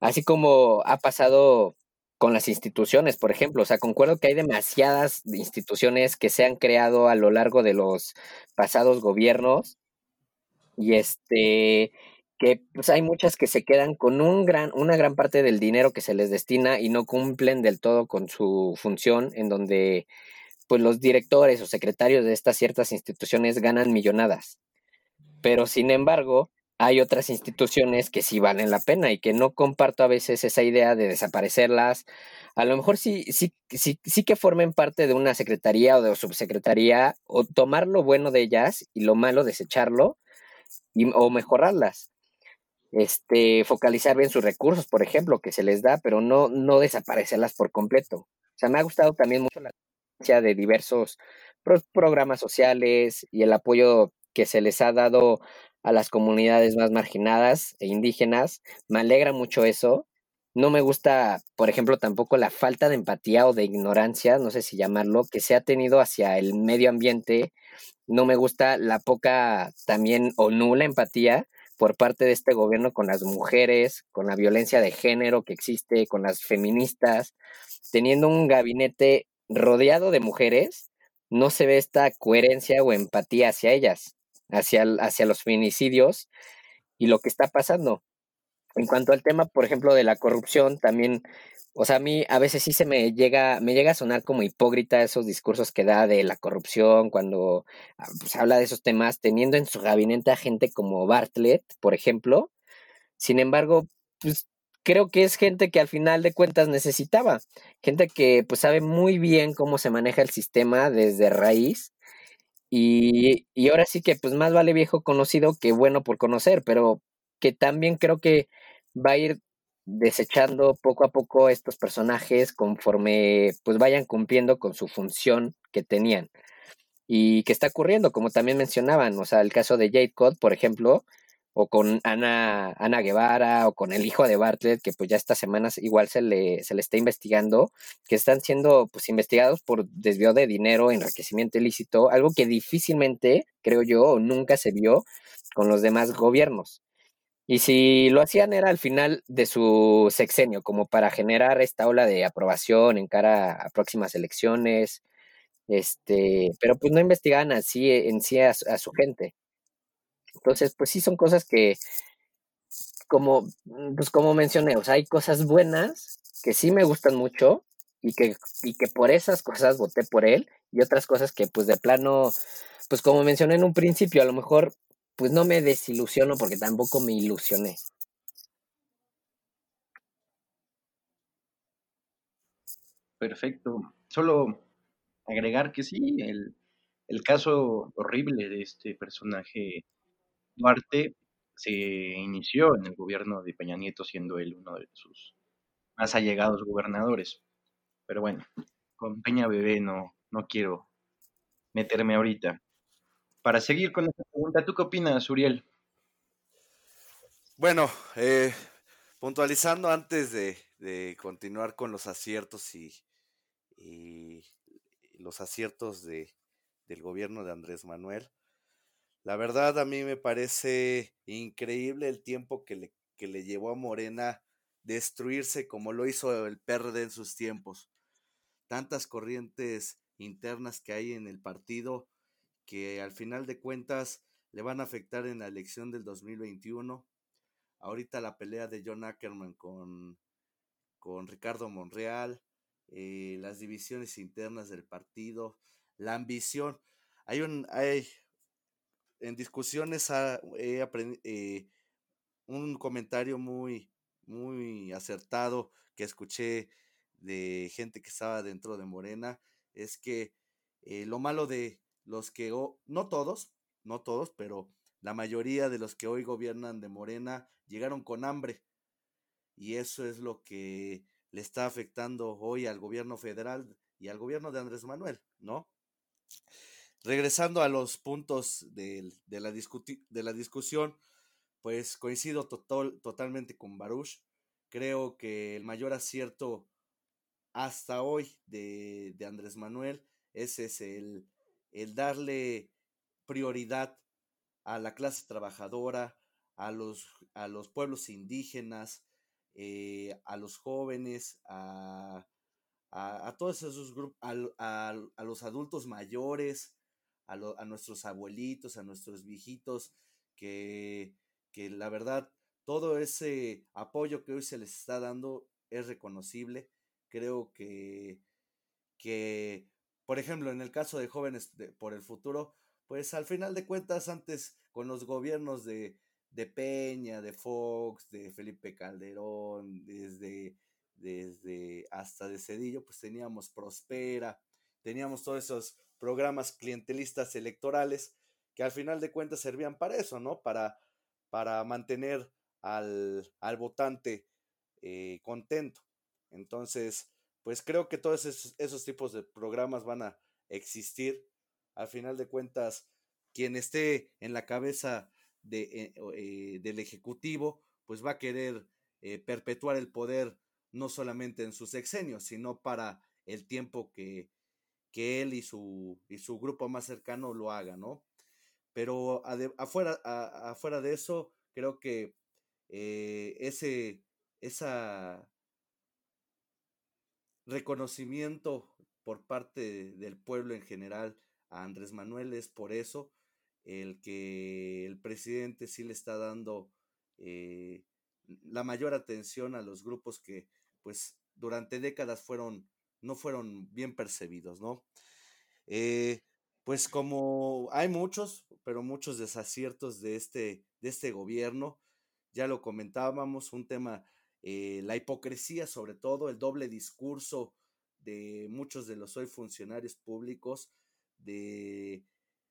Así como ha pasado con las instituciones, por ejemplo, o sea, concuerdo que hay demasiadas instituciones que se han creado a lo largo de los pasados gobiernos y este que pues hay muchas que se quedan con un gran, una gran parte del dinero que se les destina y no cumplen del todo con su función, en donde pues los directores o secretarios de estas ciertas instituciones ganan millonadas. Pero sin embargo, hay otras instituciones que sí valen la pena y que no comparto a veces esa idea de desaparecerlas. A lo mejor sí, sí, sí, sí que formen parte de una secretaría o de subsecretaría o tomar lo bueno de ellas y lo malo desecharlo y, o mejorarlas. Este, focalizar bien sus recursos, por ejemplo, que se les da, pero no, no desaparecerlas por completo. O sea, me ha gustado también mucho la de diversos programas sociales y el apoyo que se les ha dado a las comunidades más marginadas e indígenas. Me alegra mucho eso. No me gusta, por ejemplo, tampoco la falta de empatía o de ignorancia, no sé si llamarlo, que se ha tenido hacia el medio ambiente. No me gusta la poca también o nula empatía por parte de este gobierno con las mujeres, con la violencia de género que existe, con las feministas, teniendo un gabinete rodeado de mujeres, no se ve esta coherencia o empatía hacia ellas, hacia, hacia los feminicidios y lo que está pasando. En cuanto al tema, por ejemplo, de la corrupción, también, o sea, a mí a veces sí se me llega, me llega a sonar como hipócrita esos discursos que da de la corrupción cuando ah, pues, habla de esos temas, teniendo en su gabinete a gente como Bartlett, por ejemplo. Sin embargo, pues creo que es gente que al final de cuentas necesitaba, gente que pues sabe muy bien cómo se maneja el sistema desde raíz y, y ahora sí que pues más vale viejo conocido que bueno por conocer, pero que también creo que va a ir desechando poco a poco estos personajes conforme pues vayan cumpliendo con su función que tenían y que está ocurriendo, como también mencionaban, o sea, el caso de Jade Code, por ejemplo, o con Ana, Ana Guevara o con el hijo de Bartlett, que pues ya estas semanas igual se le, se le está investigando, que están siendo pues investigados por desvío de dinero, enriquecimiento ilícito, algo que difícilmente, creo yo, nunca se vio con los demás gobiernos. Y si lo hacían era al final de su sexenio, como para generar esta ola de aprobación en cara a próximas elecciones, este, pero pues no investigaban así en sí a, a su gente. Entonces, pues sí son cosas que, como, pues como mencioné, o sea, hay cosas buenas que sí me gustan mucho y que, y que por esas cosas voté por él y otras cosas que pues de plano, pues como mencioné en un principio, a lo mejor pues no me desilusiono porque tampoco me ilusioné. Perfecto. Solo agregar que sí, el, el caso horrible de este personaje Duarte se inició en el gobierno de Peña Nieto, siendo él uno de sus más allegados gobernadores. Pero bueno, con Peña Bebé no, no quiero meterme ahorita. Para seguir con esta pregunta, ¿tú qué opinas, Uriel? Bueno, eh, puntualizando antes de, de, continuar con los aciertos y, y los aciertos de, del gobierno de Andrés Manuel, la verdad a mí me parece increíble el tiempo que le, que le llevó a Morena destruirse como lo hizo el PRD en sus tiempos. Tantas corrientes internas que hay en el partido que al final de cuentas le van a afectar en la elección del 2021. Ahorita la pelea de John Ackerman con, con Ricardo Monreal, eh, las divisiones internas del partido, la ambición. Hay un, hay, en discusiones he aprendido eh, un comentario muy, muy acertado que escuché de gente que estaba dentro de Morena, es que eh, lo malo de los que, no todos, no todos, pero la mayoría de los que hoy gobiernan de Morena llegaron con hambre. Y eso es lo que le está afectando hoy al gobierno federal y al gobierno de Andrés Manuel, ¿no? Regresando a los puntos de, de, la, de la, discusión, pues coincido total, totalmente con Baruch. Creo que el mayor acierto hasta hoy de, de Andrés Manuel es el, el darle prioridad a la clase trabajadora, a los, a los pueblos indígenas, eh, a los jóvenes, a, a, a todos esos grupos, a, a, los adultos mayores, a, a, nuestros abuelitos, a nuestros viejitos, que, que la verdad todo ese apoyo que hoy se les está dando es reconocible. Creo que, que por ejemplo, en el caso de jóvenes por el futuro, pues al final de cuentas, antes con los gobiernos de, de Peña, de Fox, de Felipe Calderón, desde, desde hasta de Cedillo, pues teníamos Prospera, teníamos todos esos programas clientelistas electorales que al final de cuentas servían para eso, ¿no? Para, para mantener al, al votante eh, contento. Entonces, pues creo que todos esos, tipos de programas van a existir. Al final de cuentas, quien esté en la cabeza de, eh, eh, del Ejecutivo, pues va a querer perpetuar el poder no solamente en su sexenio, sino para el tiempo que, que él y su, y su grupo más cercano lo hagan, ¿no? Pero afuera, afuera de eso, creo que ese, esa reconocimiento por parte del pueblo en general a Andrés Manuel es por eso el que el presidente sí le está dando eh, la mayor atención a los grupos que pues durante décadas fueron no fueron bien percibidos no eh, pues como hay muchos pero muchos desaciertos de este de este gobierno ya lo comentábamos un tema eh, la hipocresía sobre todo, el doble discurso de muchos de los hoy funcionarios públicos, de,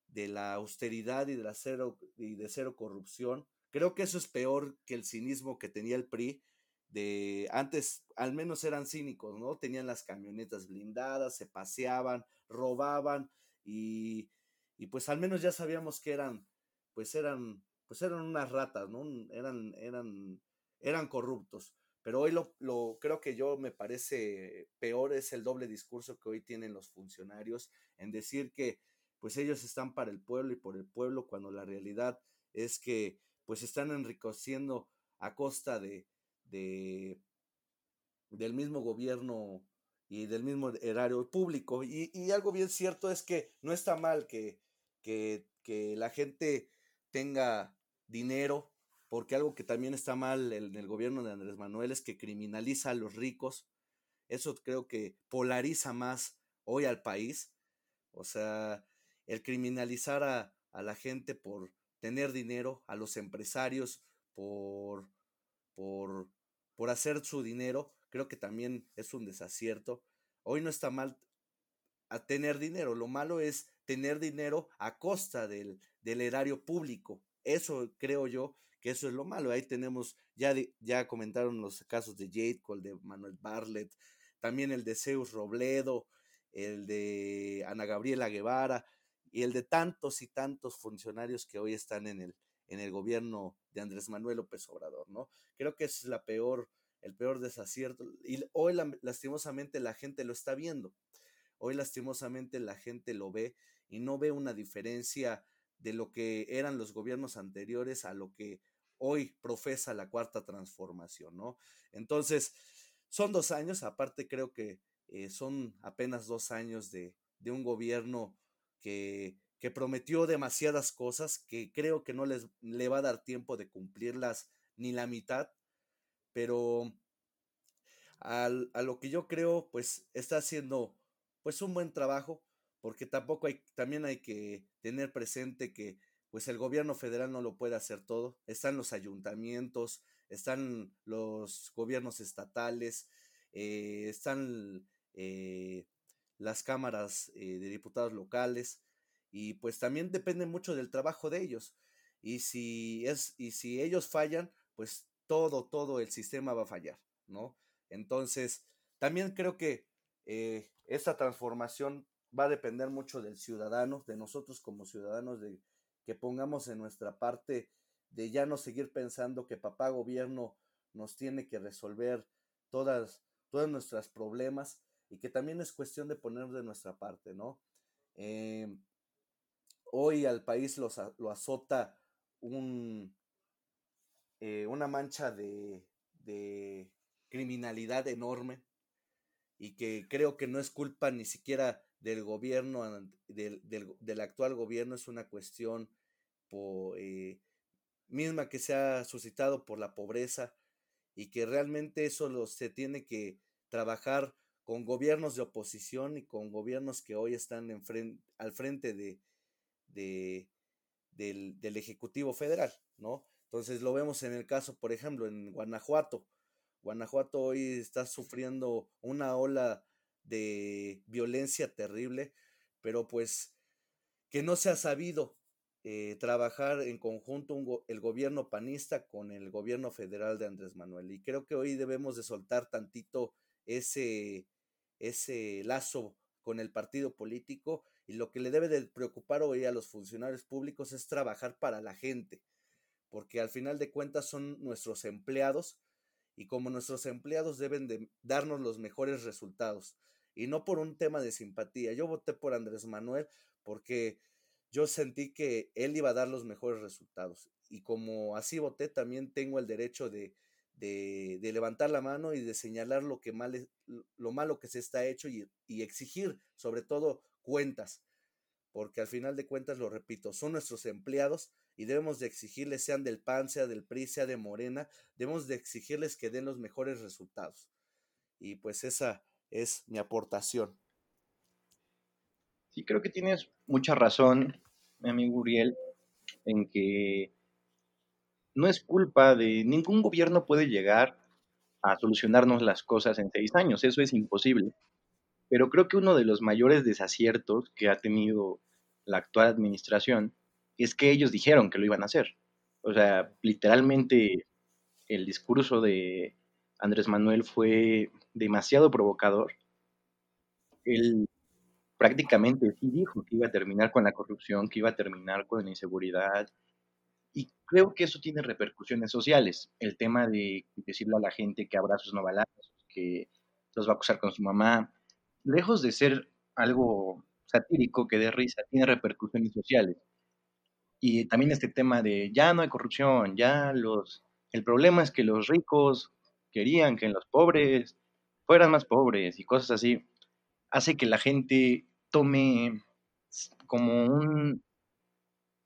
de la austeridad y de, la cero, y de cero corrupción. Creo que eso es peor que el cinismo que tenía el PRI, de antes al menos eran cínicos, ¿no? Tenían las camionetas blindadas, se paseaban, robaban y, y pues al menos ya sabíamos que eran, pues eran, pues eran unas ratas, ¿no? Eran, eran, eran corruptos. Pero hoy lo, lo creo que yo me parece peor es el doble discurso que hoy tienen los funcionarios en decir que pues ellos están para el pueblo y por el pueblo cuando la realidad es que pues están enriqueciendo a costa de, de del mismo gobierno y del mismo erario público. Y, y, algo bien cierto es que no está mal que, que, que la gente tenga dinero porque algo que también está mal en el gobierno de Andrés Manuel es que criminaliza a los ricos. Eso creo que polariza más hoy al país. O sea, el criminalizar a, a la gente por tener dinero, a los empresarios por, por, por hacer su dinero, creo que también es un desacierto. Hoy no está mal a tener dinero, lo malo es tener dinero a costa del, del erario público. Eso creo yo que eso es lo malo. Ahí tenemos, ya, ya comentaron los casos de Jade Cole, de Manuel Bartlett, también el de Zeus Robledo, el de Ana Gabriela Guevara y el de tantos y tantos funcionarios que hoy están en el, en el gobierno de Andrés Manuel López Obrador, ¿no? Creo que es la peor, el peor desacierto. Y hoy lastimosamente la gente lo está viendo. Hoy lastimosamente la gente lo ve y no ve una diferencia de lo que eran los gobiernos anteriores a lo que hoy profesa la cuarta transformación, ¿no? Entonces, son dos años, aparte creo que eh, son apenas dos años de, de un gobierno que, que, prometió demasiadas cosas que creo que no les le va a dar tiempo de cumplirlas ni la mitad, pero a lo que yo creo, pues está haciendo pues un buen trabajo, porque tampoco hay, también hay que tener presente que pues el gobierno federal no lo puede hacer todo, están los ayuntamientos, están los gobiernos estatales, eh, están eh, las cámaras eh, de diputados locales y pues también depende mucho del trabajo de ellos y si es y si ellos fallan pues todo todo el sistema va a fallar no entonces también creo que esta transformación va a depender mucho del ciudadano, de nosotros como ciudadanos, de que pongamos en nuestra parte de ya no seguir pensando que papá gobierno nos tiene que resolver todas, todos nuestros problemas y que también es cuestión de poner de nuestra parte, ¿no? Eh, hoy al país lo, lo azota un, eh, una mancha de, de criminalidad enorme y que creo que no es culpa ni siquiera del gobierno, del, del, actual gobierno, es una cuestión eh, misma que se ha suscitado por la pobreza y que realmente eso lo, se tiene que trabajar con gobiernos de oposición y con gobiernos que hoy están en al frente de, de del, del, Ejecutivo Federal, ¿no? Entonces lo vemos en el caso, por ejemplo, en Guanajuato. Guanajuato hoy está sufriendo una ola de violencia terrible, pero pues que no se ha sabido eh, trabajar en conjunto el gobierno panista con el gobierno federal de Andrés Manuel. Y creo que hoy debemos de soltar tantito ese, ese lazo con el partido político y lo que le debe de preocupar hoy a los funcionarios públicos es trabajar para la gente, porque al final de cuentas son nuestros empleados y como nuestros empleados deben de darnos los mejores resultados y no por un tema de simpatía. Yo voté por Andrés Manuel porque yo sentí que él iba a dar los mejores resultados. Y como así voté, también tengo el derecho de, levantar la mano y de señalar lo, que mal lo malo que se está hecho y exigir, sobre todo, cuentas. Porque al final de cuentas, lo repito, son nuestros empleados y debemos de exigirles, sean del PAN, sea del PRI, sea de Morena, debemos de exigirles que den los mejores resultados. Y pues esa, es mi aportación. Sí, creo que tienes mucha razón, mi amigo Uriel, en que no es culpa de ningún gobierno puede llegar a solucionarnos las cosas en seis años. Eso es imposible. Pero creo que uno de los mayores desaciertos que ha tenido la actual administración es que ellos dijeron que lo iban a hacer. O sea, literalmente el discurso de Andrés Manuel fue demasiado provocador. Él prácticamente sí dijo que iba a terminar con la corrupción, que iba a terminar con la inseguridad. Y creo que eso tiene repercusiones sociales. El tema de decirle a la gente que abrazos no balazos, que los va a acusar con su mamá, lejos de ser algo satírico que dé risa, tiene repercusiones sociales. Y también este tema de ya no hay corrupción, ya los... El problema es que los ricos querían que los pobres fueran más pobres y cosas así, hace que la gente tome como un,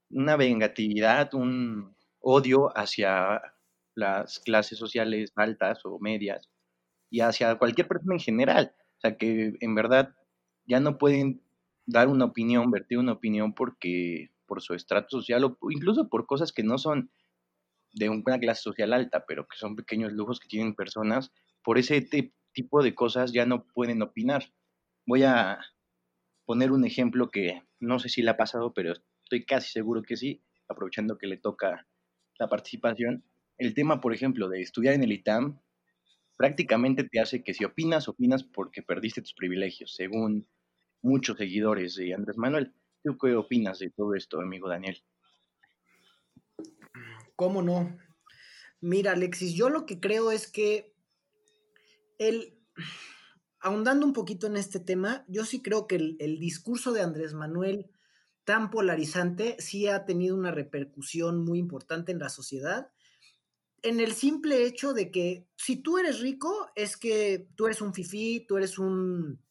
una vengatividad, un odio hacia las clases sociales altas o medias y hacia cualquier persona en general. O sea, que en verdad ya no pueden dar una opinión, vertir una opinión porque por su estrato social o incluso por cosas que no son de una clase social alta, pero que son pequeños lujos que tienen personas, por ese tipo de cosas ya no pueden opinar. Voy a poner un ejemplo que no sé si le ha pasado, pero estoy casi seguro que sí, aprovechando que le toca la participación. El tema, por ejemplo, de estudiar en el ITAM, prácticamente te hace que si opinas, opinas porque perdiste tus privilegios, según muchos seguidores de Andrés Manuel. ¿Tú qué opinas de todo esto, amigo Daniel? ¿Cómo no? Mira, Alexis, yo lo que creo es que el, ahondando un poquito en este tema, yo sí creo que el, el, discurso de Andrés Manuel tan polarizante sí ha tenido una repercusión muy importante en la sociedad, en el simple hecho de que si tú eres rico, es que tú eres un fifí, tú eres un,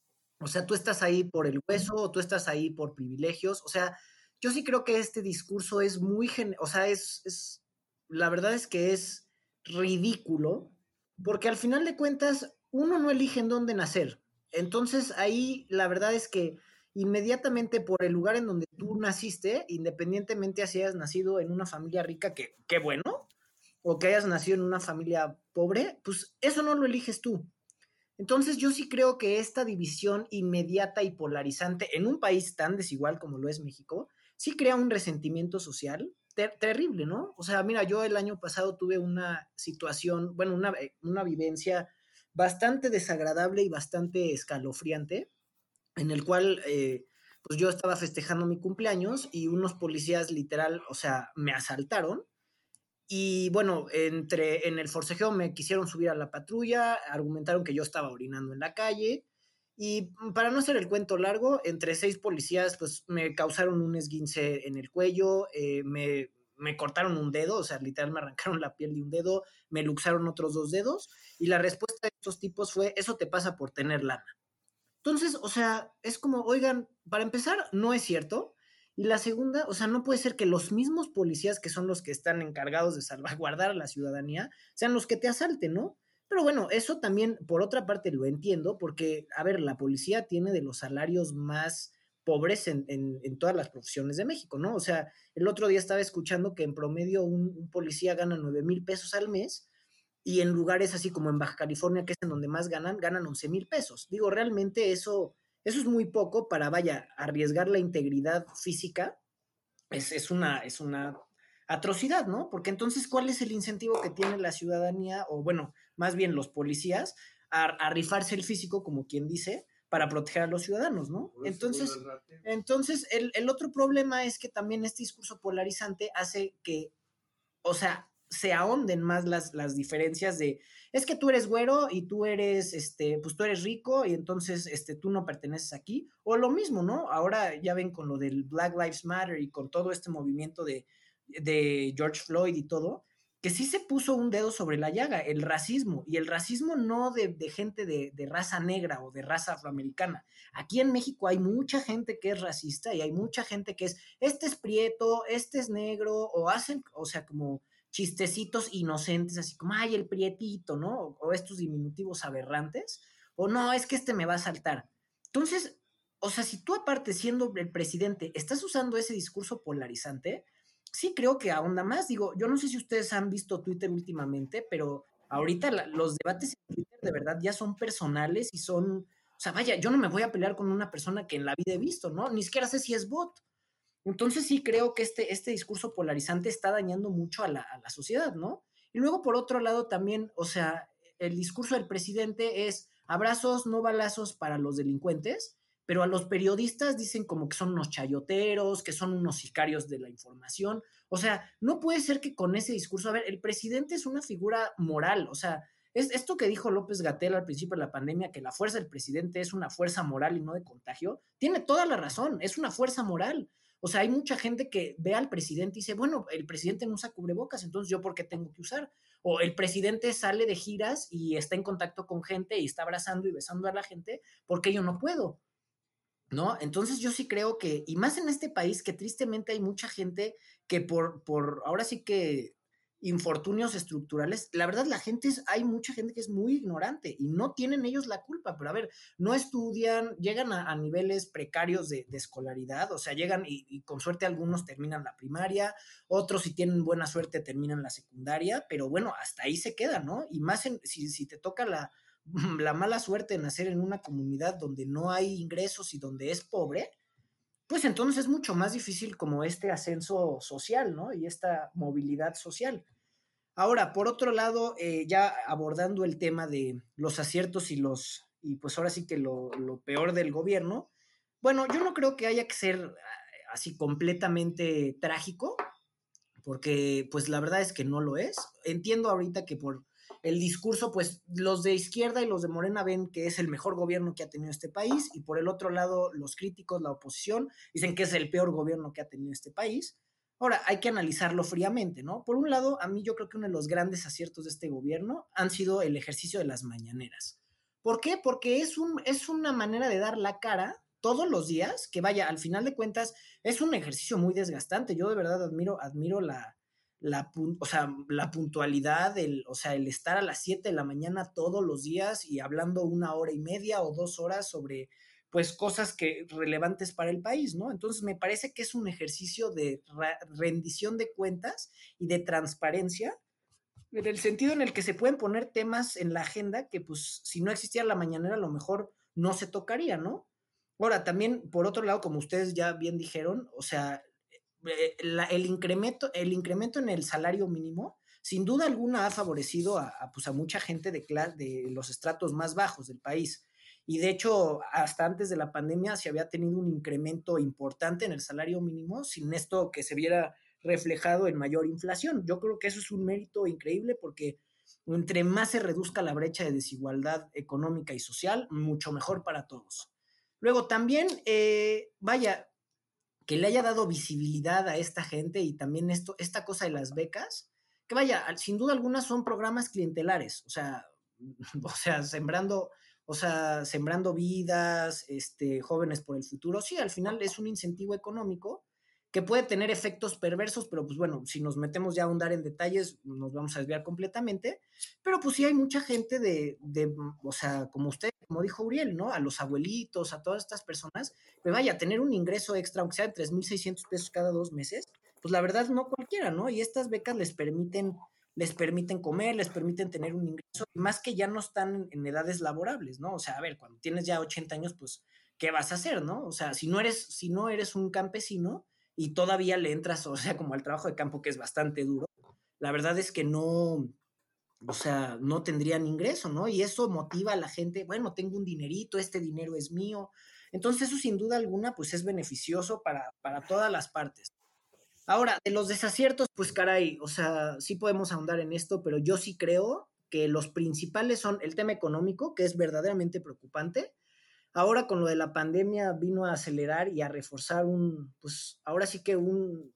o sea, tú estás ahí por el hueso o tú estás ahí por privilegios. O sea, yo sí creo que este discurso es muy, o sea, es, es, la verdad es que es ridículo, porque al final de cuentas, uno no elige en dónde nacer. Entonces ahí la verdad es que inmediatamente por el lugar en donde tú naciste, independientemente si hayas nacido en una familia rica, que qué bueno, o que hayas nacido en una familia pobre, pues eso no lo eliges tú. Entonces yo sí creo que esta división inmediata y polarizante en un país tan desigual como lo es México, sí crea un resentimiento social terrible, ¿no? O sea, mira, yo el año pasado tuve una situación, bueno, una, eh, una vivencia bastante desagradable y bastante escalofriante, en el cual eh, pues yo estaba festejando mi cumpleaños y unos policías literal, o sea, me asaltaron y bueno, entre, en el forcejeo me quisieron subir a la patrulla, argumentaron que yo estaba orinando en la calle. Y para no hacer el cuento largo, entre seis policías, pues me causaron un esguince en el cuello, eh, me, me, cortaron un dedo, o sea, literal me arrancaron la piel de un dedo, me luxaron otros dos dedos. Y la respuesta de estos tipos fue: Eso te pasa por tener lana. Entonces, o sea, es como, oigan, para empezar, no es cierto. Y la segunda, o sea, no puede ser que los mismos policías que son los que están encargados de salvaguardar a la ciudadanía sean los que te asalten, ¿no? Pero bueno, eso también, por otra parte, lo entiendo, porque, a ver, la policía tiene de los salarios más pobres en, todas las profesiones de México, ¿no? O sea, el otro día estaba escuchando que en promedio un, un policía gana 9 mil pesos al mes y en lugares así como en Baja California, que es en donde más ganan, ganan 11 mil pesos. Digo, realmente eso eso es muy poco para, vaya, arriesgar la integridad física. Es, es, una, es una atrocidad, ¿no? Porque entonces, ¿cuál es el incentivo que tiene la ciudadanía, o bueno, más bien los policías, a, rifarse el físico, como quien dice, para proteger a los ciudadanos, ¿no? Entonces, entonces el, el otro problema es que también este discurso polarizante hace que, o sea, se ahonden más las, las diferencias de, es que tú eres güero y tú eres, este, pues tú eres rico y entonces, este, tú no perteneces aquí. O lo mismo, ¿no? Ahora ya ven con lo del Black Lives Matter y con todo este movimiento de, de George Floyd y todo, que sí se puso un dedo sobre la llaga, el racismo, y el racismo no de, de gente de, de, raza negra o de raza afroamericana. Aquí en México hay mucha gente que es racista y hay mucha gente que es, este es prieto, este es negro, o hacen, o sea, como chistecitos inocentes, así como, ay, el prietito, ¿no? O, estos diminutivos aberrantes, o no, es que este me va a saltar. Entonces, o sea, si tú aparte siendo el presidente estás usando ese discurso polarizante, sí creo que ahonda más. Digo, yo no sé si ustedes han visto Twitter últimamente, pero Ahorita los debates en Twitter de verdad ya son personales y son, o sea, vaya, yo no me voy a pelear con una persona que en la vida he visto, ¿no? Ni siquiera sé si es bot. Entonces sí creo que este, este discurso polarizante está dañando mucho a la, sociedad, ¿no? Y luego, por otro lado, también, o sea, el discurso del presidente es abrazos, no balazos para los delincuentes, pero a los periodistas dicen como que son unos chayoteros, que son unos sicarios de la información. O sea, no puede ser que con ese discurso, a ver, el presidente es una figura moral, o sea, es esto que dijo López Gatel al principio de la pandemia, que la fuerza del presidente es una fuerza moral y no de contagio, tiene toda la razón, es una fuerza moral. O sea, hay mucha gente que ve al presidente y dice, bueno, el presidente no usa cubrebocas, entonces yo por qué tengo que usar. O el presidente sale de giras y está en contacto con gente y está abrazando y besando a la gente, porque yo no puedo. ¿no? Entonces yo sí creo que, y más en este país, que tristemente hay mucha gente que por, por ahora sí que infortunios estructurales, la verdad la gente es, hay mucha gente que es muy ignorante y no tienen ellos la culpa, pero a ver, no estudian, llegan a, niveles precarios de, escolaridad, o sea, llegan y, con suerte algunos terminan la primaria, otros si tienen buena suerte terminan la secundaria, pero bueno, hasta ahí se queda, ¿no? Y más en, si, te toca la, la mala suerte de nacer en una comunidad donde no hay ingresos y donde es pobre, pues entonces es mucho más difícil como este ascenso social, ¿no? Y esta movilidad social. Ahora, por otro lado, eh, ya abordando el tema de los aciertos y los, y pues ahora sí que lo, lo, peor del gobierno, bueno, yo no creo que haya que ser así completamente trágico, porque pues la verdad es que no lo es. Entiendo ahorita que por el discurso, pues los de izquierda y los de Morena ven que es el mejor gobierno que ha tenido este país y por el otro lado los críticos, la oposición, dicen que es el peor gobierno que ha tenido este país. Ahora, hay que analizarlo fríamente, ¿no? Por un lado, a mí yo creo que uno de los grandes aciertos de este gobierno han sido el ejercicio de las mañaneras. ¿Por qué? Porque es, un, es una manera de dar la cara todos los días, que vaya, al final de cuentas, es un ejercicio muy desgastante. Yo de verdad admiro, admiro la, la, o sea, la puntualidad, el, o sea, el estar a las 7 de la mañana todos los días y hablando una hora y media o dos horas sobre pues cosas que relevantes para el país, ¿no? Entonces me parece que es un ejercicio de rendición de cuentas y de transparencia en el sentido en el que se pueden poner temas en la agenda que pues si no existiera la mañanera a lo mejor no se tocaría, ¿no? Ahora, también, por otro lado, como ustedes ya bien dijeron, o sea, eh, el, incremento, el incremento en el salario mínimo, sin duda alguna ha favorecido a, pues a mucha gente de, de los estratos más bajos del país. Y de hecho, hasta antes de la pandemia se había tenido un incremento importante en el salario mínimo, sin esto que se viera reflejado en mayor inflación. Yo creo que eso es un mérito increíble porque entre más se reduzca la brecha de desigualdad económica y social, mucho mejor para todos. Luego también, eh, vaya, que le haya dado visibilidad a esta gente y también esto, esta cosa de las becas, que vaya, sin duda algunas son programas clientelares, o sea, o sea, sembrando, o sea, sembrando vidas, este, jóvenes por el futuro. Sí, al final es un incentivo económico que puede tener efectos perversos, pero pues bueno, si nos metemos ya a ahondar en detalles, nos vamos a desviar completamente, pero pues sí hay mucha gente de, de o sea, como usted, como dijo Uriel, ¿no? A los abuelitos, a todas estas personas, que vaya a tener un ingreso extra, aunque sea de 3.600 pesos cada dos meses, pues la verdad no cualquiera, ¿no? Y estas becas les permiten les permiten comer, les permiten tener un ingreso, más que ya no están en edades laborables, ¿no? O sea, a ver, cuando tienes ya 80 años, pues, ¿qué vas a hacer, no? O sea, si no eres, si no eres un campesino, y todavía le entras, o sea, como al trabajo de campo que es bastante duro, la verdad es que no, o sea, no tendrían ingreso, ¿no? Y eso motiva a la gente, bueno, tengo un dinerito, este dinero es mío. Entonces eso sin duda alguna, pues es beneficioso para, para todas las partes. Ahora, de los desaciertos, pues caray, o sea, sí podemos ahondar en esto, pero yo sí creo que los principales son el tema económico, que es verdaderamente preocupante, Ahora con lo de la pandemia vino a acelerar y a reforzar un, pues ahora sí que un,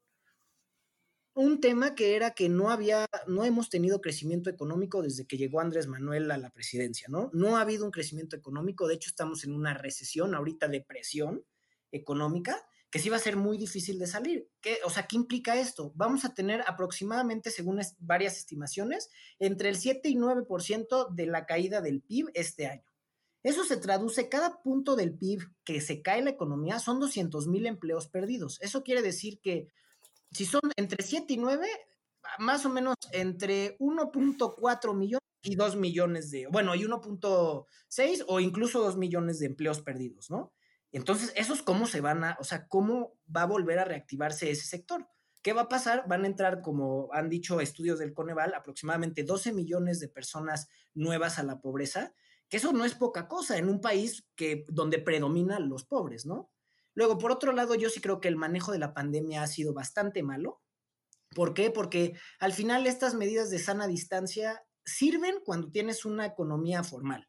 un tema que era que no había, no hemos tenido crecimiento económico desde que llegó Andrés Manuel a la presidencia, ¿no? No ha habido un crecimiento económico, de hecho estamos en una recesión, ahorita depresión económica, que sí va a ser muy difícil de salir. ¿Qué, o sea, ¿qué implica esto? Vamos a tener aproximadamente, según varias estimaciones, entre el 7 y 9% de la caída del PIB este año. Eso se traduce, cada punto del PIB que se cae la economía son 200 mil empleos perdidos. Eso quiere decir que si son entre 7 y 9, más o menos entre 1.4 millones y 2 millones de, bueno, y 1.6 o incluso 2 millones de empleos perdidos, ¿no? Entonces, ¿esos cómo se van a, o sea, cómo va a volver a reactivarse ese sector? ¿Qué va a pasar? Van a entrar, como han dicho estudios del Coneval, aproximadamente 12 millones de personas nuevas a la pobreza, que eso no es poca cosa en un país que, donde predominan los pobres, ¿no? Luego, por otro lado, yo sí creo que el manejo de la pandemia ha sido bastante malo. ¿Por qué? Porque al final estas medidas de sana distancia sirven cuando tienes una economía formal.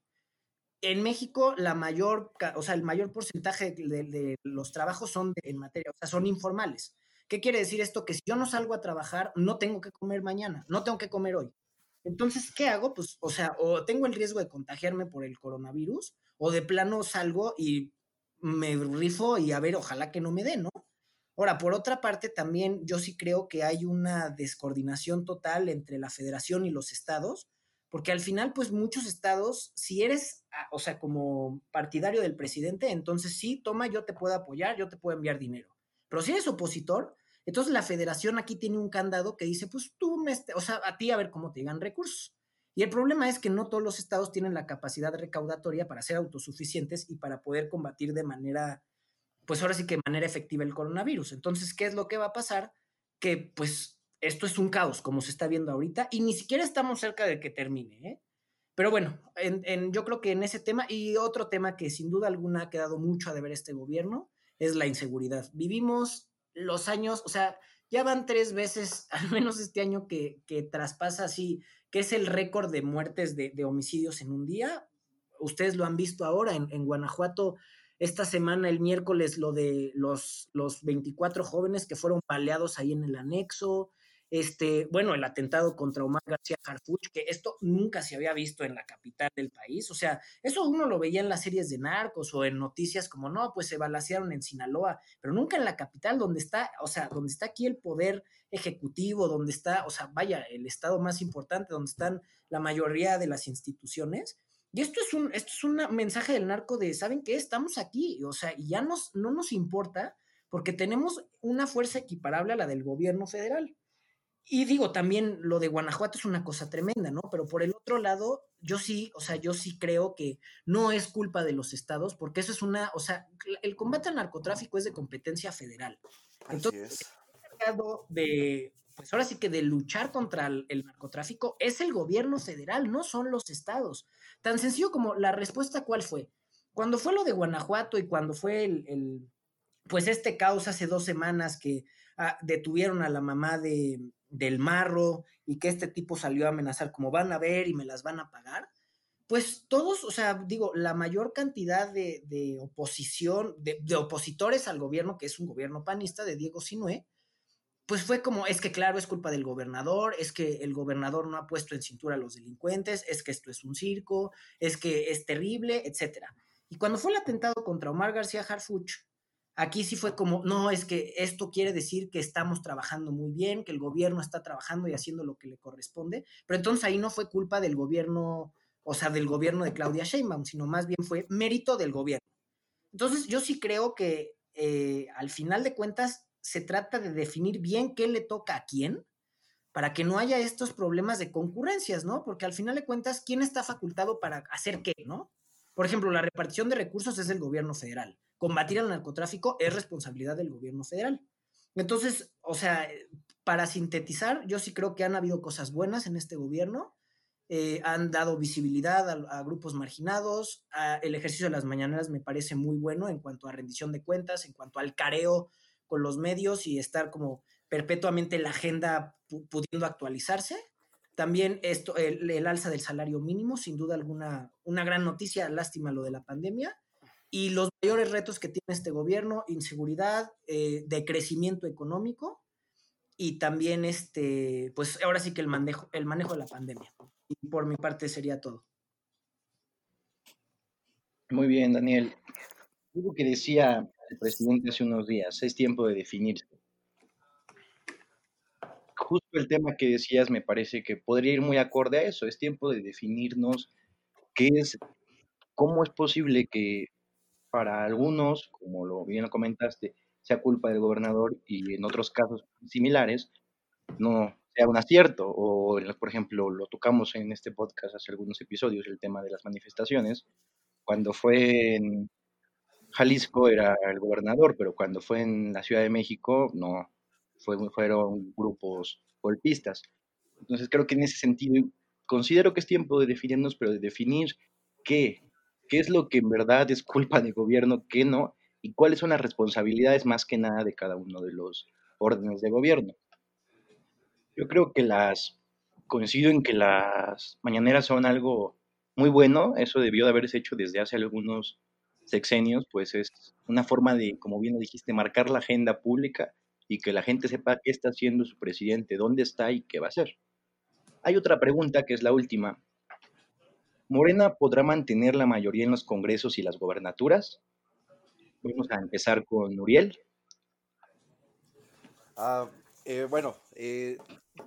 En México, la mayor, o sea, el mayor porcentaje de, los trabajos son en materia, o sea, son informales. ¿Qué quiere decir esto? Que si yo no salgo a trabajar, no tengo que comer mañana, no tengo que comer hoy. Entonces, ¿qué hago? Pues, o sea, o tengo el riesgo de contagiarme por el coronavirus, o de plano salgo y me rifo y a ver, ojalá que no me dé, ¿no? Ahora, por otra parte, también yo sí creo que hay una descoordinación total entre la federación y los estados, porque al final, pues muchos estados, si eres, ah, o sea, como partidario del presidente, entonces sí, toma, yo te puedo apoyar, yo te puedo enviar dinero. Pero si eres opositor, entonces la federación aquí tiene un candado que dice, pues tú me, o sea, a ti a ver cómo te llegan recursos. Y el problema es que no todos los estados tienen la capacidad recaudatoria para ser autosuficientes y para poder combatir de manera, pues ahora sí que de manera efectiva el coronavirus. Entonces, ¿qué es lo que va a pasar? Que pues esto es un caos, como se está viendo ahorita, y ni siquiera estamos cerca de que termine. ¿eh? Pero bueno, en, yo creo que en ese tema y otro tema que sin duda alguna ha quedado mucho a deber este gobierno es la inseguridad. Vivimos los años, o sea, ya van tres veces, al menos este año, que, que traspasa así que es el récord de muertes de, homicidios en un día. Ustedes lo han visto ahora en, Guanajuato. Esta semana, el miércoles, lo de los, los 24 jóvenes que fueron paleados ahí en el anexo este, bueno, el atentado contra Omar García Harfuch, que esto nunca se había visto en la capital del país. O sea, eso uno lo veía en las series de narcos o en noticias como, no, pues se balacearon en Sinaloa, pero nunca en la capital donde está, o sea, donde está aquí el poder ejecutivo, donde está, o sea, vaya, el estado más importante, donde están la mayoría de las instituciones. Y esto es un, esto es mensaje del narco de, ¿saben qué? Estamos aquí, o sea, y ya no nos importa porque tenemos una fuerza equiparable a la del gobierno federal. Y digo, también lo de Guanajuato es una cosa tremenda, ¿no? Pero por el otro lado, yo sí, o sea, yo sí creo que no es culpa de los estados, porque eso es una, o sea, el combate al narcotráfico es de competencia federal. Entonces, el de, pues ahora sí que de luchar contra el, narcotráfico es el gobierno federal, no son los estados. Tan sencillo como la respuesta, ¿cuál fue? Cuando fue lo de Guanajuato y cuando fue el, pues este caos hace dos semanas que ah, detuvieron a la mamá de, del marro y que este tipo salió a amenazar como van a ver y me las van a pagar, pues todos, o sea, digo, la mayor cantidad de, oposición, de, opositores al gobierno, que es un gobierno panista de Diego Sinué, pues fue como, es que claro, es culpa del gobernador, es que el gobernador no ha puesto en cintura a los delincuentes, es que esto es un circo, es que es terrible, etcétera. Y cuando fue el atentado contra Omar García Harfuch, Aquí sí fue como, no, es que esto quiere decir que estamos trabajando muy bien, que el gobierno está trabajando y haciendo lo que le corresponde, pero entonces ahí no fue culpa del gobierno, o sea, del gobierno de Claudia Sheinbaum, sino más bien fue mérito del gobierno. Entonces yo sí creo que eh, al final de cuentas se trata de definir bien qué le toca a quién para que no haya estos problemas de concurrencias, ¿no? Porque al final de cuentas, ¿quién está facultado para hacer qué, ¿no? Por ejemplo, la repartición de recursos es del gobierno federal combatir al narcotráfico es responsabilidad del gobierno federal. Entonces, o sea, para sintetizar, yo sí creo que han habido cosas buenas en este gobierno. Eh, han dado visibilidad a, grupos marginados. el ejercicio de las mañaneras me parece muy bueno en cuanto a rendición de cuentas, en cuanto al careo con los medios y estar como perpetuamente la agenda pudiendo actualizarse. También esto, el, el, alza del salario mínimo, sin duda alguna, una gran noticia, lástima lo de la pandemia. Y los mayores retos que tiene este gobierno, inseguridad, eh, de crecimiento económico y también, este, pues ahora sí que el manejo, el manejo de la pandemia. Y por mi parte sería todo. Muy bien, Daniel. Algo que decía el presidente hace unos días, es tiempo de definirse. Justo el tema que decías me parece que podría ir muy acorde a eso, es tiempo de definirnos qué es, cómo es posible que para algunos, como lo bien lo comentaste, sea culpa del gobernador y en otros casos similares, no sea un acierto. O, por ejemplo, lo tocamos en este podcast hace algunos episodios, el tema de las manifestaciones. Cuando fue en Jalisco era el gobernador, pero cuando fue en la Ciudad de México, no, fue, fueron grupos golpistas. Entonces creo que en ese sentido considero que es tiempo de definirnos, pero de definir qué, qué es lo que en verdad es culpa del gobierno, qué no, y cuáles son las responsabilidades más que nada de cada uno de los órdenes de gobierno. Yo creo que las, coincido en que las mañaneras son algo muy bueno, eso debió de haberse hecho desde hace algunos sexenios, pues es una forma de, como bien lo dijiste, marcar la agenda pública y que la gente sepa qué está haciendo su presidente, dónde está y qué va a hacer. Hay otra pregunta que es la última. ¿Morena podrá mantener la mayoría en los congresos y las gobernaturas? Vamos a empezar con Uriel. Ah, eh, bueno, eh,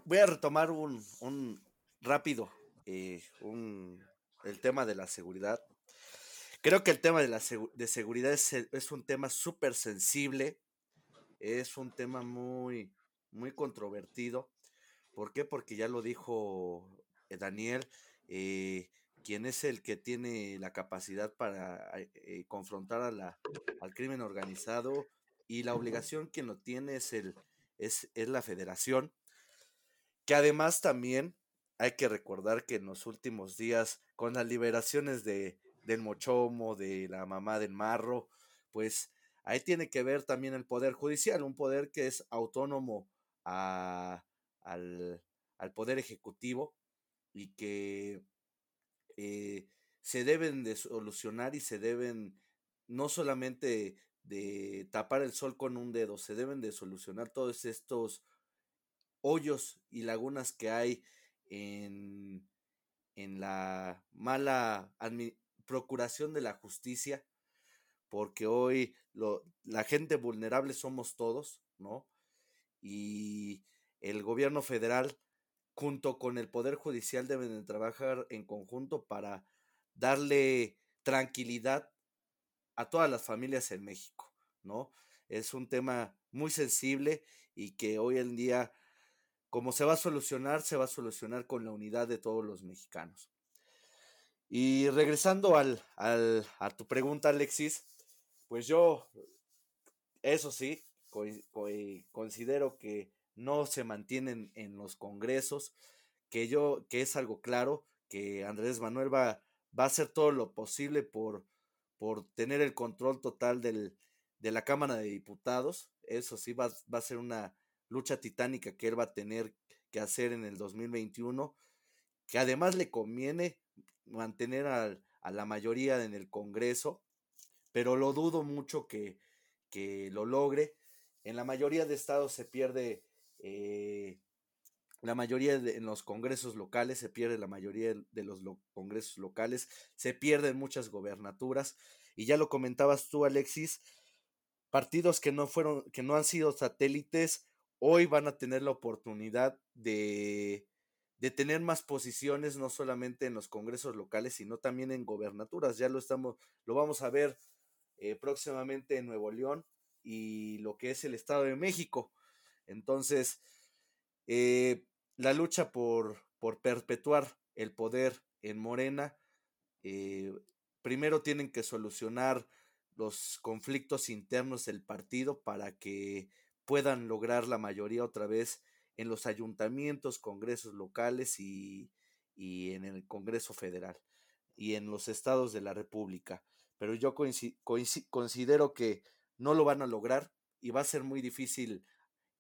voy a retomar un, un rápido eh, un, el tema de la seguridad. Creo que el tema de la de seguridad es, es un tema súper sensible, es un tema muy, muy controvertido. ¿Por qué? Porque ya lo dijo eh, Daniel, eh, quien es el que tiene la capacidad para eh, confrontar a la, al crimen organizado y la obligación quien lo tiene es, el, es, es la federación, que además también hay que recordar que en los últimos días, con las liberaciones de, del Mochomo, de la mamá del Marro, pues ahí tiene que ver también el Poder Judicial, un poder que es autónomo a, al, al, Poder Ejecutivo y que eh, se deben de solucionar y se deben no solamente de tapar el sol con un dedo, se deben de solucionar todos estos hoyos y lagunas que hay en, en la mala procuración de la justicia, porque hoy lo, la gente vulnerable somos todos, ¿no? Y el gobierno federal junto con el Poder Judicial deben de trabajar en conjunto para darle tranquilidad a todas las familias en México, ¿no? Es un tema muy sensible y que hoy en día, como se va a solucionar, se va a solucionar con la unidad de todos los mexicanos. Y regresando al, al, a tu pregunta, Alexis, pues yo, eso sí, considero que no se mantienen en los congresos, que yo, que es algo claro, que Andrés Manuel va, va a hacer todo lo posible por, por tener el control total del, de la Cámara de Diputados. Eso sí, va, va a ser una lucha titánica que él va a tener que hacer en el 2021, que además le conviene mantener a, a la mayoría en el Congreso, pero lo dudo mucho que, que lo logre. En la mayoría de estados se pierde, eh, la mayoría de, en los congresos locales se pierde la mayoría de los congresos locales, se pierden muchas gobernaturas y ya lo comentabas tú, Alexis, partidos que no fueron, que no han sido satélites, hoy van a tener la oportunidad de, de tener más posiciones, no solamente en los congresos locales, sino también en gobernaturas. Ya lo estamos, lo vamos a ver eh, próximamente en Nuevo León y lo que es el Estado de México. Entonces, eh, la lucha por, por, perpetuar el poder en Morena, eh, primero tienen que solucionar los conflictos internos del partido para que puedan lograr la mayoría otra vez en los ayuntamientos, congresos locales y, y en el Congreso Federal y en los estados de la República. Pero yo considero que no lo van a lograr y va a ser muy difícil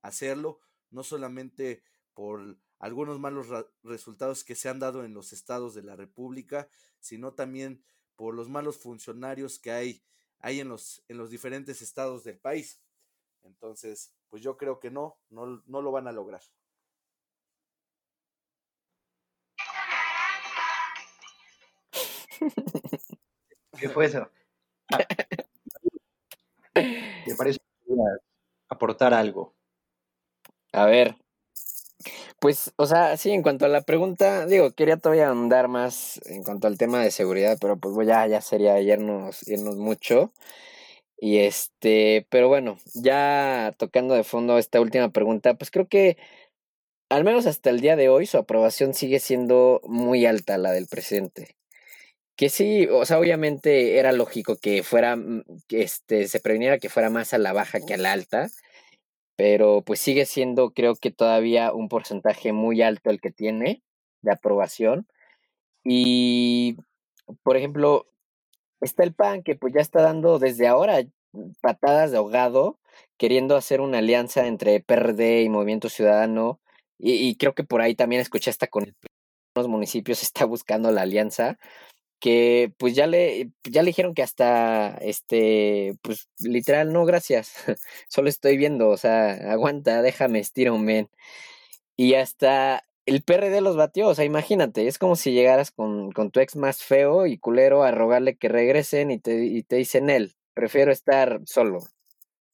hacerlo, no solamente por algunos malos resultados que se han dado en los estados de la República, sino también por los malos funcionarios que hay, hay en, los, en los diferentes estados del país. Entonces, pues yo creo que no, no, no lo van a lograr. ¿Qué fue eso? ¿Te parece aportar algo? A ver, pues, o sea, sí, en cuanto a la pregunta, digo, quería todavía andar más en cuanto al tema de seguridad, pero pues ya, ya sería irnos, mucho. Y este, pero bueno, ya tocando de fondo esta última pregunta, pues creo que al menos hasta el día de hoy, su aprobación sigue siendo muy alta, la del presidente. Que sí, o sea, obviamente era lógico que fuera, mm, este, se previniera que fuera más a la baja que a la alta, pero pues sigue siendo, creo que todavía un porcentaje muy alto el que tiene de aprobación. Y, por ejemplo, está el PAN que pues ya está dando desde ahora patadas de ahogado, queriendo hacer una alianza entre PRD y Movimiento Ciudadano. Y, creo que por ahí también escuché hasta con los municipios está buscando la alianza que pues ya le ya le dijeron que hasta este pues literal no gracias solo estoy viendo o sea aguanta déjame estira un men y hasta el PRD los batió, o sea, imagínate, es como si llegaras con, con tu ex más feo y culero a rogarle que regresen y te, y te dicen él, prefiero estar solo.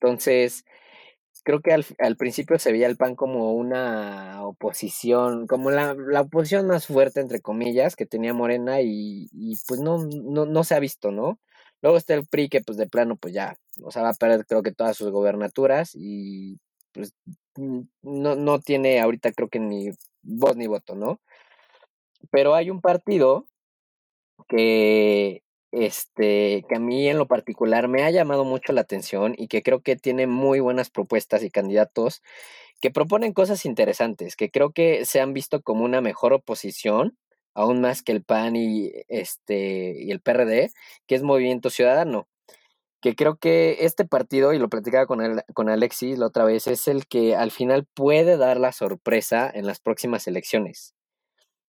Entonces, creo que al, al, principio se veía el PAN como una oposición, como la, la, oposición más fuerte, entre comillas, que tenía Morena y, y pues no, no, no se ha visto, ¿no? Luego está el PRI que pues de plano pues ya, o sea, va a perder creo que todas sus gobernaturas y pues no, no tiene ahorita creo que ni voz ni voto, ¿no? Pero hay un partido que, este, que a mí en lo particular me ha llamado mucho la atención y que creo que tiene muy buenas propuestas y candidatos que proponen cosas interesantes, que creo que se han visto como una mejor oposición, aún más que el PAN y, este, y el PRD, que es Movimiento Ciudadano que creo que este partido, y lo platicaba con, el, con Alexis la otra vez, es el que al final puede dar la sorpresa en las próximas elecciones.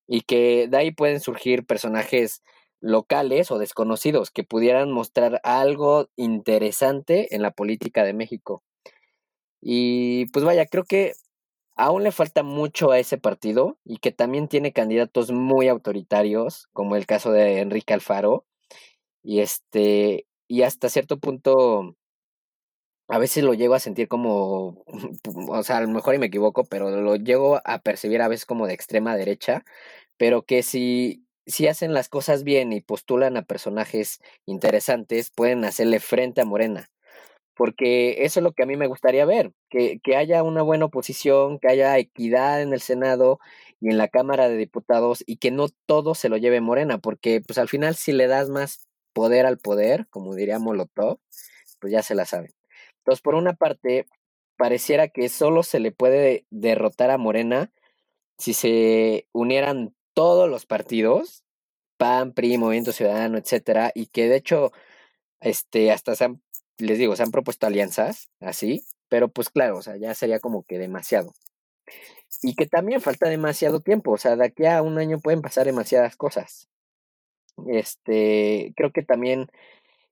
Y que de ahí pueden surgir personajes locales o desconocidos que pudieran mostrar algo interesante en la política de México. Y pues vaya, creo que aún le falta mucho a ese partido y que también tiene candidatos muy autoritarios, como el caso de Enrique Alfaro. Y este, y hasta cierto punto a veces lo llego a sentir como, o sea, a lo mejor y me equivoco, pero lo llego a percibir a veces como de extrema derecha, pero que si, si hacen las cosas bien y postulan a personajes interesantes, pueden hacerle frente a Morena. Porque eso es lo que a mí me gustaría ver, que, que haya una buena oposición, que haya equidad en el Senado y en la Cámara de Diputados y que no todo se lo lleve Morena, porque pues al final si le das más poder al poder, como diría Molotov, pues ya se la saben. Entonces, por una parte, pareciera que solo se le puede derrotar a Morena si se unieran todos los partidos, PAN, PRI, Movimiento Ciudadano, etcétera, y que de hecho, este, hasta se han, les digo, se han propuesto alianzas, así, pero pues claro, o sea, ya sería como que demasiado. Y que también falta demasiado tiempo, o sea, de aquí a un año pueden pasar demasiadas cosas. Este, creo que también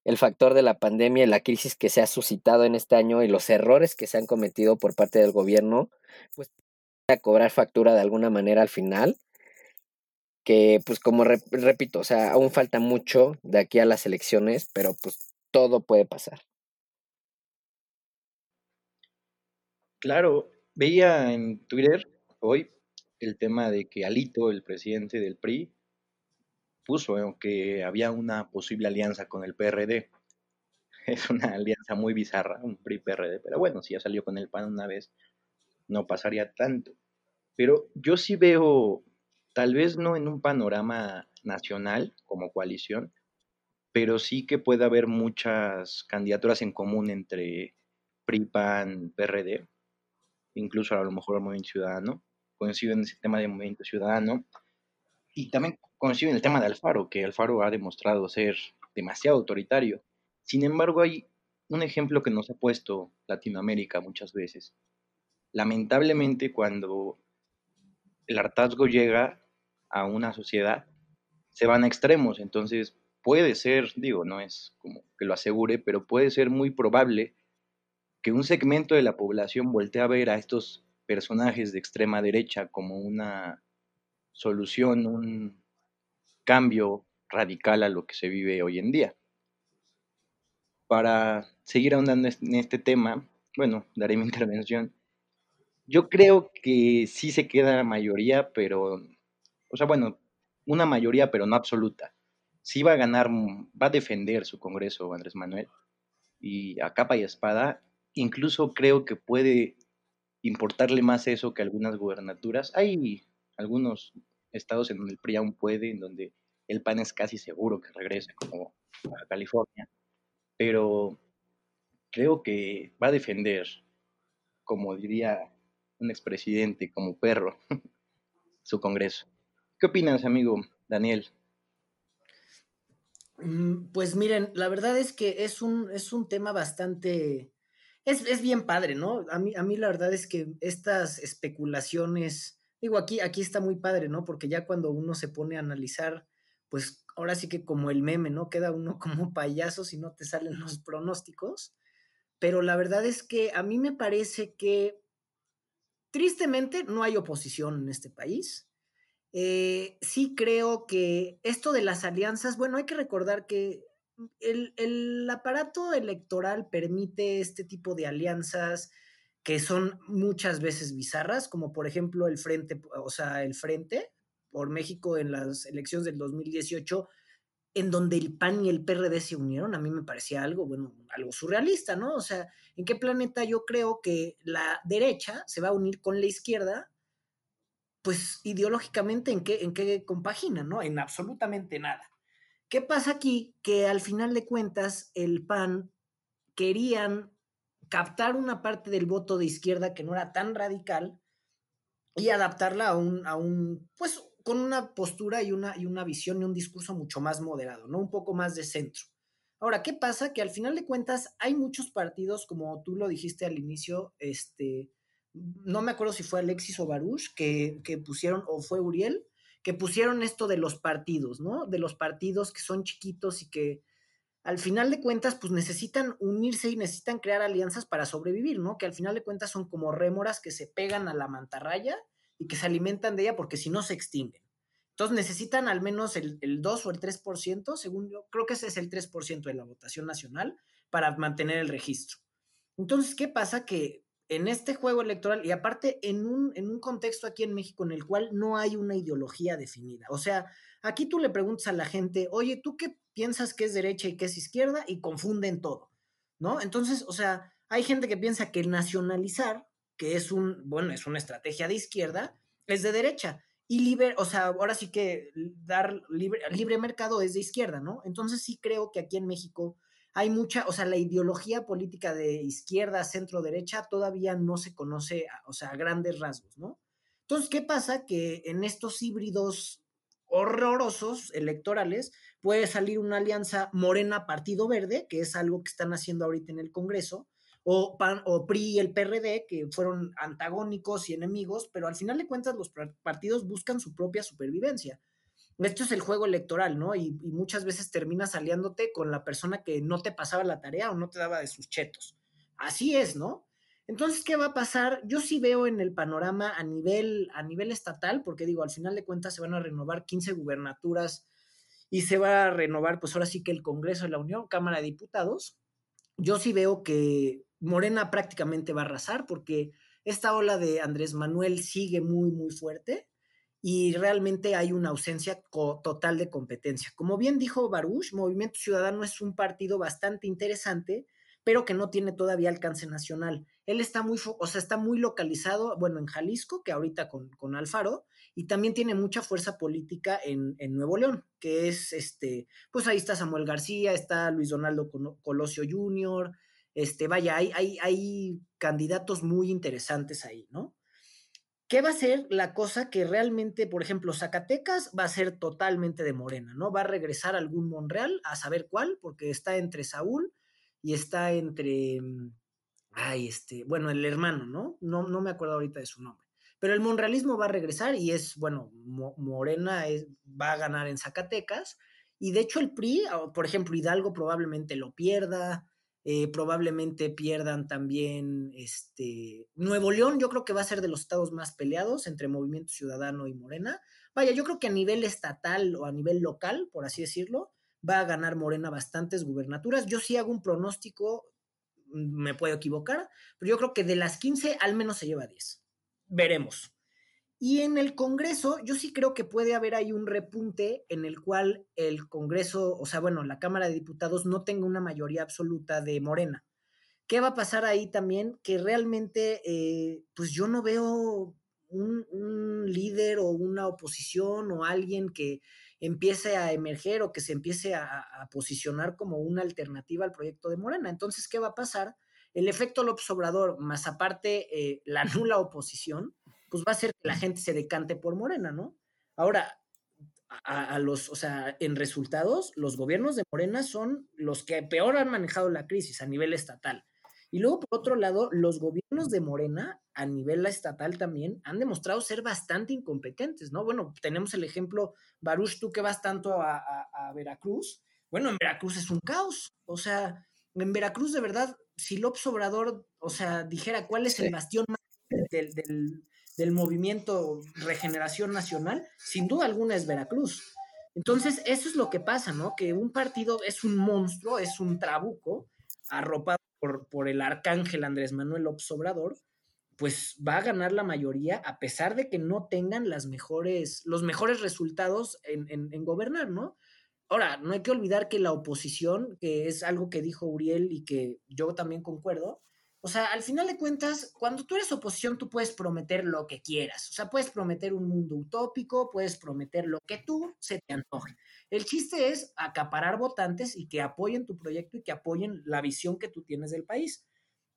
el factor de la pandemia y la crisis que se ha suscitado en este año y los errores que se han cometido por parte del gobierno, pues a cobrar factura de alguna manera al final. Que pues como repito, o sea, aún falta mucho de aquí a las elecciones, pero pues todo puede pasar. Claro, veía en Twitter hoy el tema de que Alito, el presidente del PRI, puso que había una posible alianza con el PRD. Es una alianza muy bizarra, un PRI-PRD, pero bueno, si ya salió con el PAN una vez, no pasaría tanto. Pero yo sí veo, tal vez no en un panorama nacional como coalición, pero sí que puede haber muchas candidaturas en común entre PRI, PAN, PRD, incluso a lo mejor el Movimiento Ciudadano, coincido en ese tema de Movimiento Ciudadano, y también coincido en el tema de Alfaro, que Alfaro ha demostrado ser demasiado autoritario. Sin embargo, hay un ejemplo que nos ha puesto Latinoamérica muchas veces. Lamentablemente, cuando el hartazgo llega a una sociedad, se van a extremos. Entonces, puede ser, digo, no es como que lo asegure, pero puede ser muy probable que un segmento de la población voltee a ver a estos personajes de extrema derecha como una solución, un cambio radical a lo que se vive hoy en día. Para seguir ahondando en este tema, bueno, daré mi intervención. Yo creo que sí se queda la mayoría, pero, o sea, bueno, una mayoría, pero no absoluta. Sí va a ganar, va a defender su Congreso Andrés Manuel y a capa y espada. Incluso creo que puede importarle más eso que algunas gubernaturas. Hay algunos estados en donde el PRI aún puede, en donde el PAN es casi seguro que regrese, como a California, pero creo que va a defender, como diría un expresidente, como perro, su Congreso. ¿Qué opinas, amigo Daniel? Mm, pues miren, la verdad es que es un, es un tema bastante, es, es, bien padre, ¿no? A mí, a mí la verdad es que estas especulaciones, digo, aquí, aquí está muy padre, ¿no? Porque ya cuando uno se pone a analizar, pues ahora sí que como el meme, ¿no? Queda uno como payaso si no te salen los pronósticos, pero la verdad es que a mí me parece que tristemente no hay oposición en este país. Eh, sí creo que esto de las alianzas, bueno, hay que recordar que el, el, aparato electoral permite este tipo de alianzas que son muchas veces bizarras, como por ejemplo el Frente, o sea, el Frente por México en las elecciones del 2018, en donde el PAN y el PRD se unieron, a mí me parecía algo, bueno, algo surrealista, ¿no? O sea, ¿en qué planeta yo creo que la derecha se va a unir con la izquierda pues ideológicamente en qué, en qué compagina, ¿no? En absolutamente nada. ¿Qué pasa aquí? Que al final de cuentas el PAN querían captar una parte del voto de izquierda que no era tan radical y adaptarla a un, a un pues con una postura y una, y una visión y un discurso mucho más moderado, ¿no? Un poco más de centro. Ahora, ¿qué pasa? Que al final de cuentas hay muchos partidos, como tú lo dijiste al inicio, este, no me acuerdo si fue Alexis o Baruch, que, que, pusieron, o fue Uriel, que pusieron esto de los partidos, ¿no? De los partidos que son chiquitos y que al final de cuentas, pues necesitan unirse y necesitan crear alianzas para sobrevivir, ¿no? Que al final de cuentas son como rémoras que se pegan a la mantarraya y que se alimentan de ella porque si no se extinguen. Entonces necesitan al menos el, el 2 o el 3%, según yo, creo que ese es el 3% de la votación nacional para mantener el registro. Entonces, ¿qué pasa? Que en este juego electoral y aparte en un, en un contexto aquí en México en el cual no hay una ideología definida. O sea, aquí tú le preguntas a la gente, oye, ¿tú qué piensas que es derecha y qué es izquierda? Y confunden todo, ¿no? Entonces, o sea, hay gente que piensa que nacionalizar, que es un, bueno, es una estrategia de izquierda, es de derecha. Y libre, o sea, ahora sí que dar libre, libre mercado es de izquierda, ¿no? Entonces sí creo que aquí en México hay mucha, o sea, la ideología política de izquierda, centro, derecha todavía no se conoce, o sea, a grandes rasgos, ¿no? Entonces, ¿qué pasa? Que en estos híbridos horrorosos electorales puede salir una alianza Morena-Partido Verde, que es algo que están haciendo ahorita en el Congreso, o, PAN, o PRI y el PRD, que fueron antagónicos y enemigos, pero al final de cuentas los partidos buscan su propia supervivencia esto es el juego electoral, ¿no? Y, y, muchas veces terminas aliándote con la persona que no te pasaba la tarea o no te daba de sus chetos. Así es, ¿no? Entonces, ¿qué va a pasar? Yo sí veo en el panorama a nivel, a nivel estatal, porque digo, al final de cuentas se van a renovar 15 gubernaturas y se va a renovar, pues ahora sí que el Congreso de la Unión, Cámara de Diputados. Yo sí veo que Morena prácticamente va a arrasar porque esta ola de Andrés Manuel sigue muy, muy fuerte y realmente hay una ausencia total de competencia. Como bien dijo Baruch, Movimiento Ciudadano es un partido bastante interesante, pero que no tiene todavía alcance nacional. Él está muy, o sea, está muy localizado, bueno, en Jalisco, que ahorita con, con Alfaro, y también tiene mucha fuerza política en, en, Nuevo León, que es, este, pues ahí está Samuel García, está Luis Donaldo Colosio Jr., este, vaya, hay, hay, hay candidatos muy interesantes ahí, ¿no? ¿Qué va a ser la cosa que realmente, por ejemplo, Zacatecas va a ser totalmente de Morena, ¿no? Va a regresar algún Monreal, a saber cuál, porque está entre Saúl y está entre, mm, ay, este, bueno, el hermano, ¿no? No, no me acuerdo ahorita de su nombre. Pero el monrealismo va a regresar y es, bueno, Morena va a ganar en Zacatecas. Y de hecho el PRI, por ejemplo, Hidalgo probablemente lo pierda, eh, probablemente pierdan también este Nuevo León, yo creo que va a ser de los estados más peleados entre Movimiento Ciudadano y Morena. Vaya, yo creo que a nivel estatal o a nivel local, por así decirlo, va a ganar Morena bastantes gubernaturas. Yo sí hago un pronóstico, mm, me puedo equivocar, pero yo creo que de las 15 al menos se lleva 10. Veremos. Y en el Congreso, yo sí creo que puede haber ahí un repunte en el cual el Congreso, o sea, bueno, la Cámara de Diputados no tenga una mayoría absoluta de Morena. ¿qué va a pasar ahí también? Que realmente, eh, pues yo no veo un, líder o una oposición o alguien que empiece a emerger o que se empiece a, a, posicionar como una alternativa al proyecto de Morena. Entonces, ¿qué va a pasar? El efecto López Obrador, más aparte eh, la nula oposición, pues va a hacer que la gente se decante por Morena, ¿no? Ahora, a, a, los, o sea, en resultados, los gobiernos de Morena son los que peor han manejado la crisis a nivel estatal. Y luego, por otro lado, los gobiernos de Morena a nivel estatal también han demostrado ser bastante incompetentes, ¿no? Bueno, tenemos el ejemplo, Baruch, tú que vas tanto a, a, a Veracruz, bueno, en Veracruz es un caos, o sea, en Veracruz de verdad, si López Obrador, o sea, dijera cuál es sí. el bastión más del, del, del movimiento Regeneración Nacional, sin duda alguna es Veracruz. Entonces, eso es lo que pasa, ¿no? Que un partido es un monstruo, es un trabuco, arropado por, por el arcángel Andrés Manuel López Obrador, pues va a ganar la mayoría a pesar de que no tengan las mejores, los mejores resultados en, en, en gobernar, ¿no? Ahora, no hay que olvidar que la oposición, que es algo que dijo Uriel y que yo también concuerdo, o sea, al final de cuentas, cuando tú eres oposición, tú puedes prometer lo que quieras. O sea, puedes prometer un mundo utópico, puedes prometer lo que tú se te antoje. El chiste es acaparar votantes y que apoyen tu proyecto y que apoyen la visión que tú tienes del país.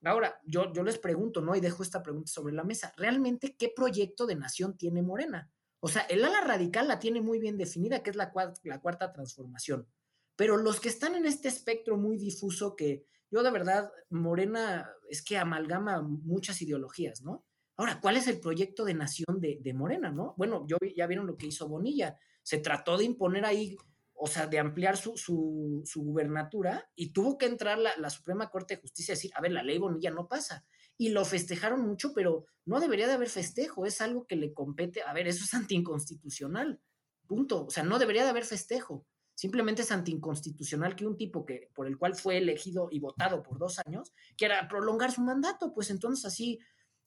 Ahora, yo, yo les pregunto, ¿no? Y dejo esta pregunta sobre la mesa. ¿Realmente qué proyecto de nación tiene Morena? O sea, el ala radical la tiene muy bien definida, que es la, cuarta, la cuarta transformación. Pero los que están en este espectro muy difuso que yo de verdad, Morena es que amalgama muchas ideologías, ¿no? Ahora, ¿cuál es el proyecto de nación de, de, Morena, no? Bueno, yo, ya vieron lo que hizo Bonilla. Se trató de imponer ahí, o sea, de ampliar su, su, su gubernatura y tuvo que entrar la, la, Suprema Corte de Justicia a decir, a ver, la ley Bonilla no pasa. Y lo festejaron mucho, pero no debería de haber festejo, es algo que le compete. A ver, eso es anticonstitucional, punto. O sea, no debería de haber festejo simplemente es anticonstitucional que un tipo que por el cual fue elegido y votado por dos años quiera prolongar su mandato, pues entonces así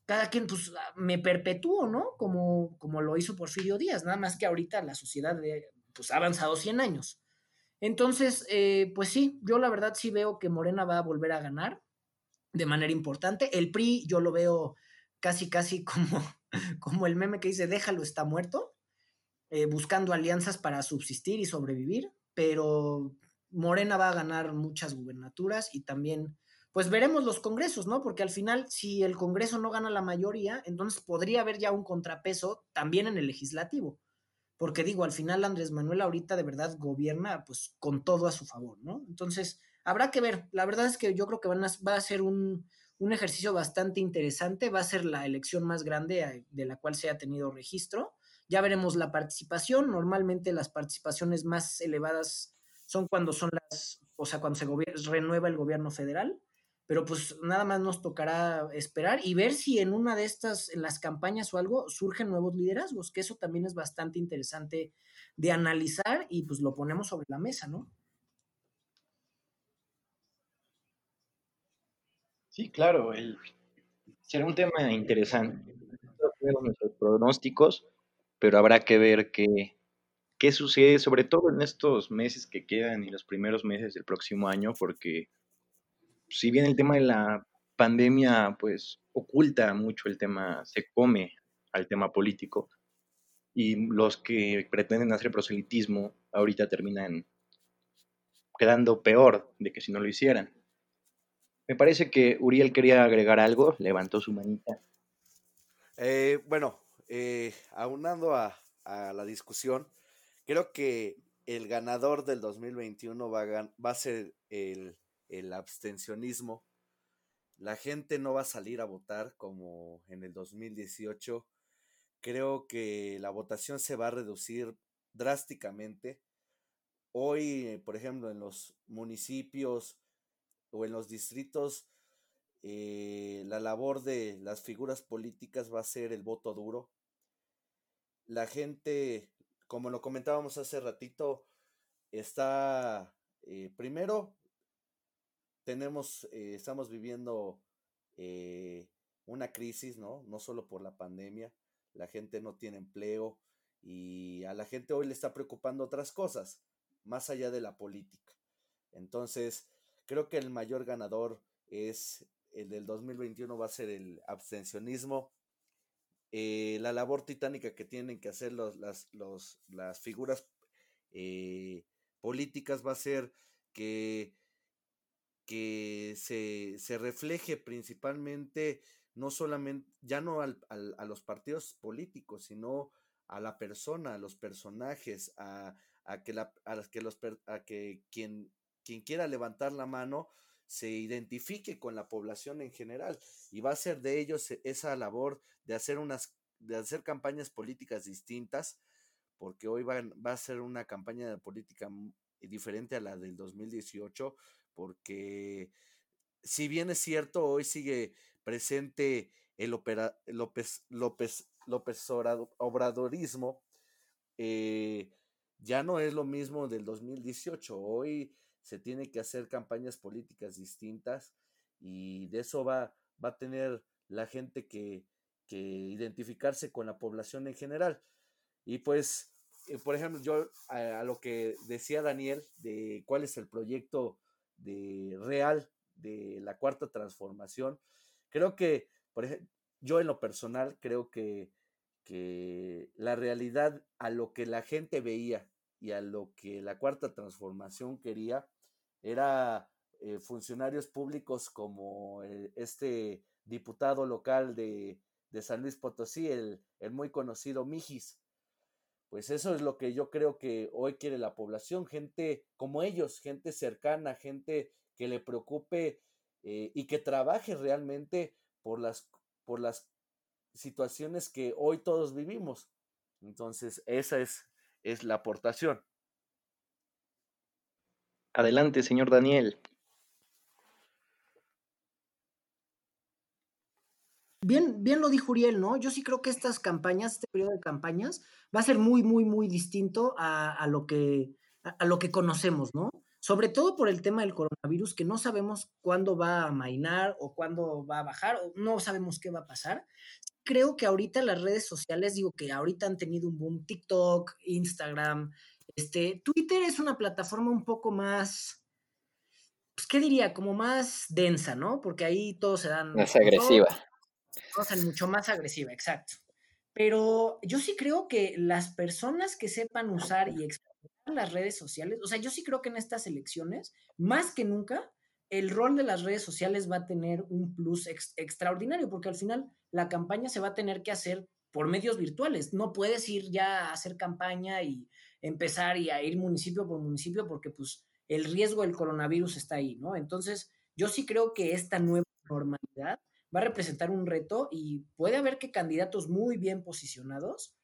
cada quien pues me perpetúo, ¿no? Como, como lo hizo Porfirio Díaz, nada más que ahorita la sociedad de, pues ha avanzado 100 años. Entonces, eh, pues sí, yo la verdad sí veo que Morena va a volver a ganar de manera importante. El PRI yo lo veo casi, casi como, como el meme que dice, déjalo, está muerto, eh, buscando alianzas para subsistir y sobrevivir pero Morena va a ganar muchas gubernaturas y también, pues veremos los congresos, ¿no? Porque al final, si el Congreso no gana la mayoría, entonces podría haber ya un contrapeso también en el legislativo. Porque digo, al final Andrés Manuel ahorita de verdad gobierna pues con todo a su favor, ¿no? Entonces, habrá que ver. La verdad es que yo creo que van a, va a ser un, un ejercicio bastante interesante. Va a ser la elección más grande de la cual se ha tenido registro ya veremos la participación. Normalmente las participaciones más elevadas son cuando son las, o sea, cuando se renueva el gobierno federal. Pero pues nada más nos tocará esperar y ver si en una de estas, en las campañas o algo, surgen nuevos liderazgos, que eso también es bastante interesante de analizar y pues lo ponemos sobre la mesa, ¿no? Sí, claro, el, será un tema interesante. Nuestros pronósticos, pero habrá que ver qué, qué sucede, sobre todo en estos meses que quedan y los primeros meses del próximo año, porque si bien el tema de la pandemia pues oculta mucho el tema, se come al tema político, y los que pretenden hacer proselitismo ahorita terminan quedando peor de que si no lo hicieran. Me parece que Uriel quería agregar algo, levantó su manita. Eh, bueno, eh, aunando a, a, la discusión, creo que el ganador del 2021 va a, va a ser el, el, abstencionismo. La gente no va a salir a votar como en el 2018. Creo que la votación se va a reducir drásticamente. Hoy, por ejemplo, en los municipios o en los distritos, eh, la labor de las figuras políticas va a ser el voto duro la gente, como lo comentábamos hace ratito, está, eh, primero, tenemos, eh, estamos viviendo eh, una crisis, ¿no? No solo por la pandemia, la gente no tiene empleo y a la gente hoy le está preocupando otras cosas, más allá de la política. Entonces, creo que el mayor ganador es el del 2021 va a ser el abstencionismo. Eh, la labor titánica que tienen que hacer los, las, los, las figuras eh, políticas va a ser que, que se, se refleje principalmente no solamente, ya no al, al, a los partidos políticos, sino a la persona, a los personajes, a, a que, la, a que, los, a que quien, quien quiera levantar la mano se identifique con la población en general y va a ser de ellos e, esa labor de hacer unas de hacer campañas políticas distintas porque hoy va, a ser una campaña de política diferente a la del 2018 porque si bien es cierto hoy sigue presente el opera, López López López Obradorismo eh, ya no es lo mismo del 2018 hoy se tiene que hacer campañas políticas distintas y de eso va, va a tener la gente que, que identificarse con la población en general. Y pues, eh, por ejemplo, yo a, a, lo que decía Daniel de cuál es el proyecto de real de la cuarta transformación, creo que, por ejemplo, yo en lo personal creo que, que la realidad a lo que la gente veía y a lo que la cuarta transformación quería era eh, funcionarios públicos como el, este diputado local de, de San Luis Potosí, el, el, muy conocido Mijis. Pues eso es lo que yo creo que hoy quiere la población, gente como ellos, gente cercana, gente que le preocupe eh, y que trabaje realmente por las, por las situaciones que hoy todos vivimos. Entonces, esa es, es la aportación. Adelante, señor Daniel. Bien, bien lo dijo Uriel, ¿no? Yo sí creo que estas campañas, este periodo de campañas, va a ser muy, muy, muy distinto a, a lo, que, a, lo que conocemos, ¿no? Sobre todo por el tema del coronavirus, que no sabemos cuándo va a mainar o cuándo va a bajar, o no sabemos qué va a pasar. Creo que ahorita las redes sociales, digo que ahorita han tenido un boom, TikTok, Instagram, este, Twitter es una plataforma un poco más, pues, ¿qué diría? Como más densa, ¿no? Porque ahí todos se dan... Más agresiva. Todos, mucho más agresiva, exacto. Pero yo sí creo que las personas que sepan usar y explotar las redes sociales, o sea, yo sí creo que en estas elecciones, más que nunca, el rol de las redes sociales va a tener un plus ex extraordinario, porque al final la campaña se va a tener que hacer por medios virtuales. No puedes ir ya a hacer campaña y empezar y a ir municipio por municipio porque pues el riesgo del coronavirus está ahí, ¿no? Entonces, yo sí creo que esta nueva normalidad va a representar un reto y puede haber que candidatos muy bien posicionados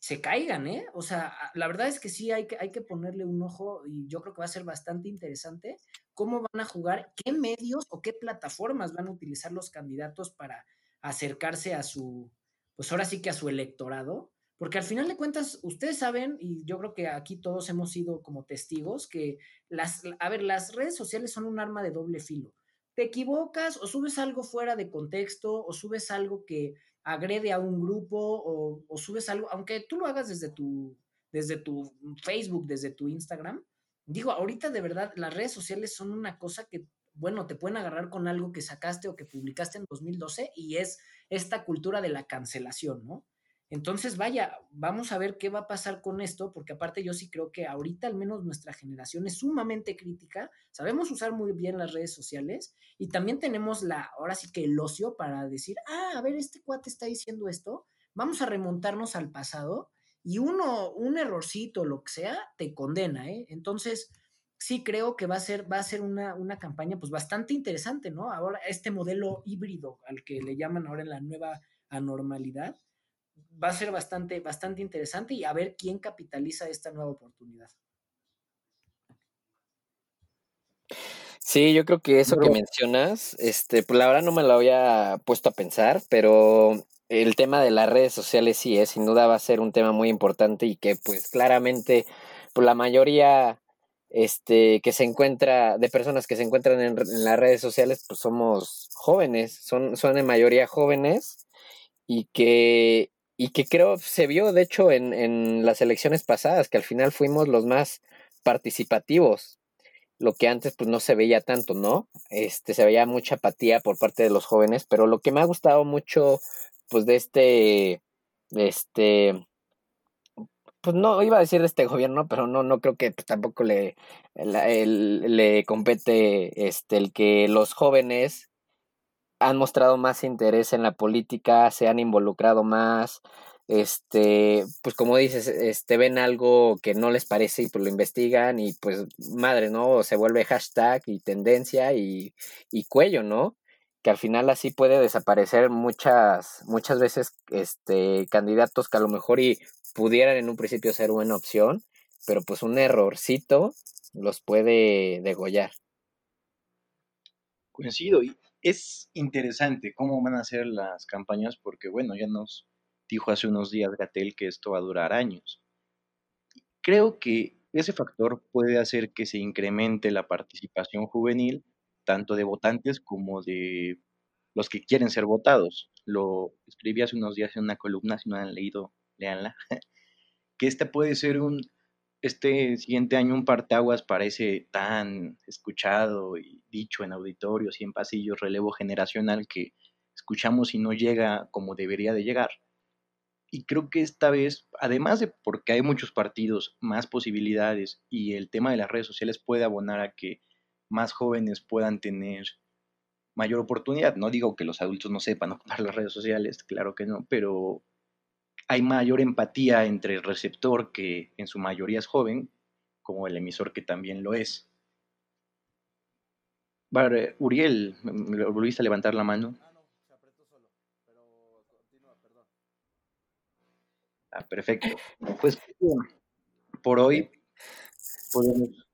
se caigan, ¿eh? O sea, la verdad es que sí hay que, hay que ponerle un ojo y yo creo que va a ser bastante interesante cómo van a jugar, qué medios o qué plataformas van a utilizar los candidatos para acercarse a su, pues ahora sí que a su electorado, porque al final de cuentas, ustedes saben, y yo creo que aquí todos hemos sido como testigos, que las, a ver, las redes sociales son un arma de doble filo. Te equivocas o subes algo fuera de contexto o subes algo que agrede a un grupo o, subes algo, aunque tú lo hagas desde tu, desde tu Facebook, desde tu Instagram. Digo, ahorita de verdad las redes sociales son una cosa que bueno, te pueden agarrar con algo que sacaste o que publicaste en 2012 y es esta cultura de la cancelación, ¿no? Entonces, vaya, vamos a ver qué va a pasar con esto, porque aparte yo sí creo que ahorita al menos nuestra generación es sumamente crítica, sabemos usar muy bien las redes sociales y también tenemos la, ahora sí que el ocio para decir, ah, a ver, este cuate está diciendo esto, vamos a remontarnos al pasado y uno, un errorcito, lo que sea, te condena, ¿eh? Entonces, sí creo que va a ser, va a ser una, una, campaña pues bastante interesante, ¿no? Ahora, este modelo híbrido al que le llaman ahora en la nueva anormalidad, va a ser bastante, bastante interesante y a ver quién capitaliza esta nueva oportunidad. Sí, yo creo que eso que mencionas, este, pues la verdad no me lo había puesto a pensar, pero el tema de las redes sociales sí es, sin duda va a ser un tema muy importante y que pues claramente pues la mayoría este, que se encuentra, de personas que se encuentran en, en, las redes sociales, pues somos jóvenes, son, son en mayoría jóvenes y que, y que creo se vio, de hecho, en, en las elecciones pasadas, que al final fuimos los más participativos. lo que antes pues no se veía tanto, ¿no? Este, se veía mucha apatía por parte de los jóvenes, pero lo que me ha gustado mucho pues de este, este, pues no iba a decir de este gobierno, pero no, no creo que pues, tampoco le, le compete este, el que los jóvenes han mostrado más interés en la política, se han involucrado más, este, pues como dices, este, ven algo que no les parece y pues lo investigan y pues madre, ¿no? Se vuelve hashtag y tendencia y, y cuello, ¿no? Que al final así puede desaparecer muchas, muchas veces, este, candidatos que a lo mejor y pudieran en un principio ser buena opción, pero pues un errorcito los puede degollar. Coincido, y es interesante cómo van a ser las campañas porque, bueno, ya nos dijo hace unos días Gatel que esto va a durar años. Creo que ese factor puede hacer que se incremente la participación juvenil, tanto de votantes como de los que quieren ser votados. Lo escribí hace unos días en una columna, si no han leído, leanla, que este puede ser un este siguiente año un parteaguas parece tan escuchado y dicho en auditorios y en pasillos, relevo generacional que escuchamos y no llega como debería de llegar. Y creo que esta vez, además de porque hay muchos partidos, más posibilidades y el tema de las redes sociales puede abonar a que más jóvenes puedan tener mayor oportunidad. No digo que los adultos no sepan ocupar las redes sociales, claro que no, pero hay mayor empatía entre el receptor, que en su mayoría es joven, como el emisor que también lo es. Vale, Uriel, ¿me volviste a levantar la mano? Ah, no, se apretó solo, pero continúa, perdón. Ah, perfecto. Pues por hoy podemos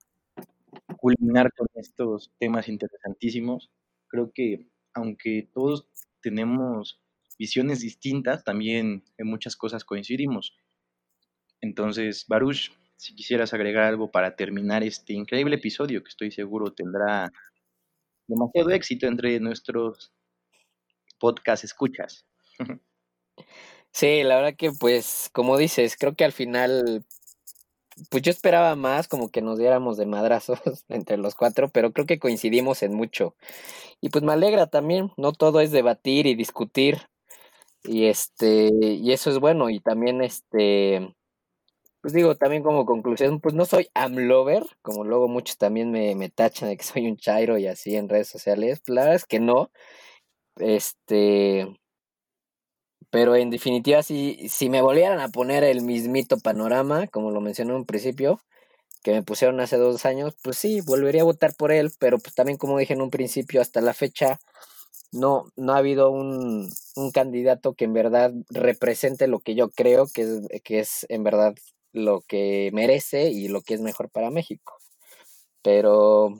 culminar con estos temas interesantísimos. Creo que aunque todos tenemos visiones distintas, también en muchas cosas coincidimos. Entonces, Baruch, si quisieras agregar algo para terminar este increíble episodio que estoy seguro tendrá demasiado éxito entre nuestros podcast escuchas. Sí, la verdad que pues, como dices, creo que al final, pues yo esperaba más, como que nos diéramos de madrazos entre los cuatro, pero creo que coincidimos en mucho. Y pues me alegra también, no todo es debatir y discutir, y este, y eso es bueno. Y también este, pues digo, también como conclusión, pues no soy amlover, como luego muchos también me, me tachan de que soy un chairo y así en redes sociales. Pues, la verdad es que no. Este, pero en definitiva, si, si me volvieran a poner el mismito panorama, como lo mencioné en un principio, que me pusieron hace dos años, pues sí, volvería a votar por él, pero pues también como dije en un principio, hasta la fecha, no, no ha habido un, un, candidato que en verdad represente lo que yo creo que es, que es en verdad lo que merece y lo que es mejor para México. Pero,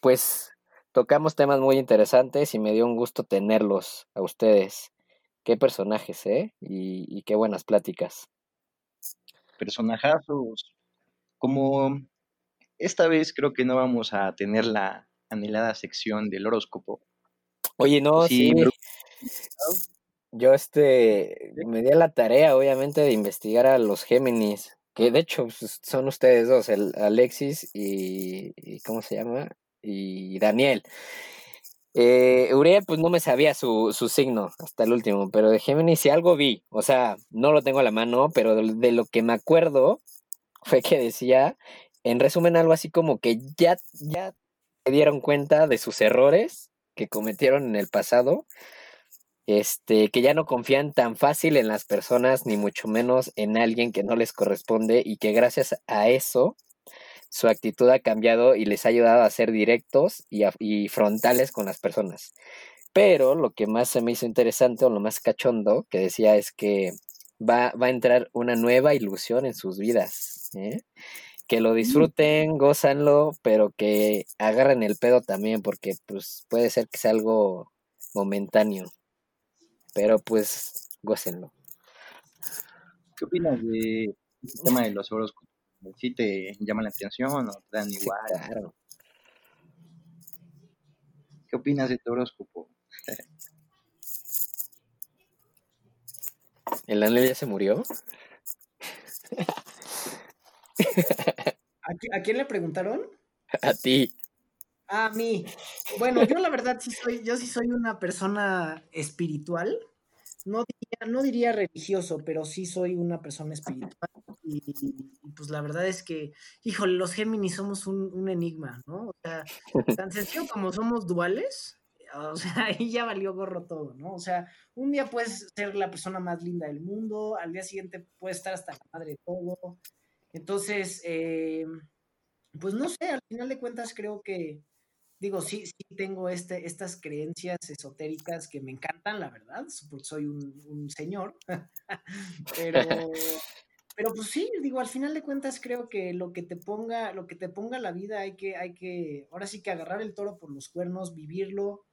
pues, tocamos temas muy interesantes y me dio un gusto tenerlos a ustedes. Qué personajes, ¿eh? Y, y qué buenas pláticas. Personajazos. Como esta vez creo que no vamos a tener la anhelada sección del horóscopo, Oye, no, sí. Yo este me di la tarea, obviamente, de investigar a los Géminis, que de hecho pues, son ustedes dos, el Alexis y, ¿cómo se llama? Y Daniel. Eh, Uriel, pues no me sabía su, su signo hasta el último, pero de Géminis sí algo vi, o sea, no lo tengo a la mano, pero de, de lo que me acuerdo fue que decía, en resumen, algo así como que ya, ya se dieron cuenta de sus errores que cometieron en el pasado, este, que ya no confían tan fácil en las personas, ni mucho menos en alguien que no les corresponde, y que gracias a eso su actitud ha cambiado y les ha ayudado a ser directos y, y frontales con las personas. Pero lo que más se me hizo interesante o lo más cachondo que decía es que va, va a entrar una nueva ilusión en sus vidas. ¿eh? Que lo disfruten, gozanlo, pero que agarren el pedo también, porque pues puede ser que sea algo momentáneo. Pero pues gócenlo. ¿Qué opinas de este tema de los horóscopos? ¿Sí te llaman la atención o te dan igual? claro. ¿Qué opinas de tu horóscopo? ¿El Daniel ya se murió? ¿A, quién le preguntaron? A ti. A mí. Bueno, yo la verdad sí soy, yo sí soy una persona espiritual. No diría, no diría religioso, pero sí soy una persona espiritual. Y, y pues la verdad es que, híjole, los Géminis somos un, un enigma, ¿no? O sea, tan sencillo como somos duales, o sea, ahí ya valió gorro todo, ¿no? O sea, un día puedes ser la persona más linda del mundo, al día siguiente puedes estar hasta la madre de todo. Entonces, eh, pues no sé, al final de cuentas creo que, digo, sí, sí tengo este, estas creencias esotéricas que me encantan, la verdad, porque soy un, señor, pero, pero pues sí, digo, al final de cuentas creo que lo que te ponga, lo que te ponga la vida hay que, hay que, ahora sí que agarrar el toro por los cuernos, vivirlo.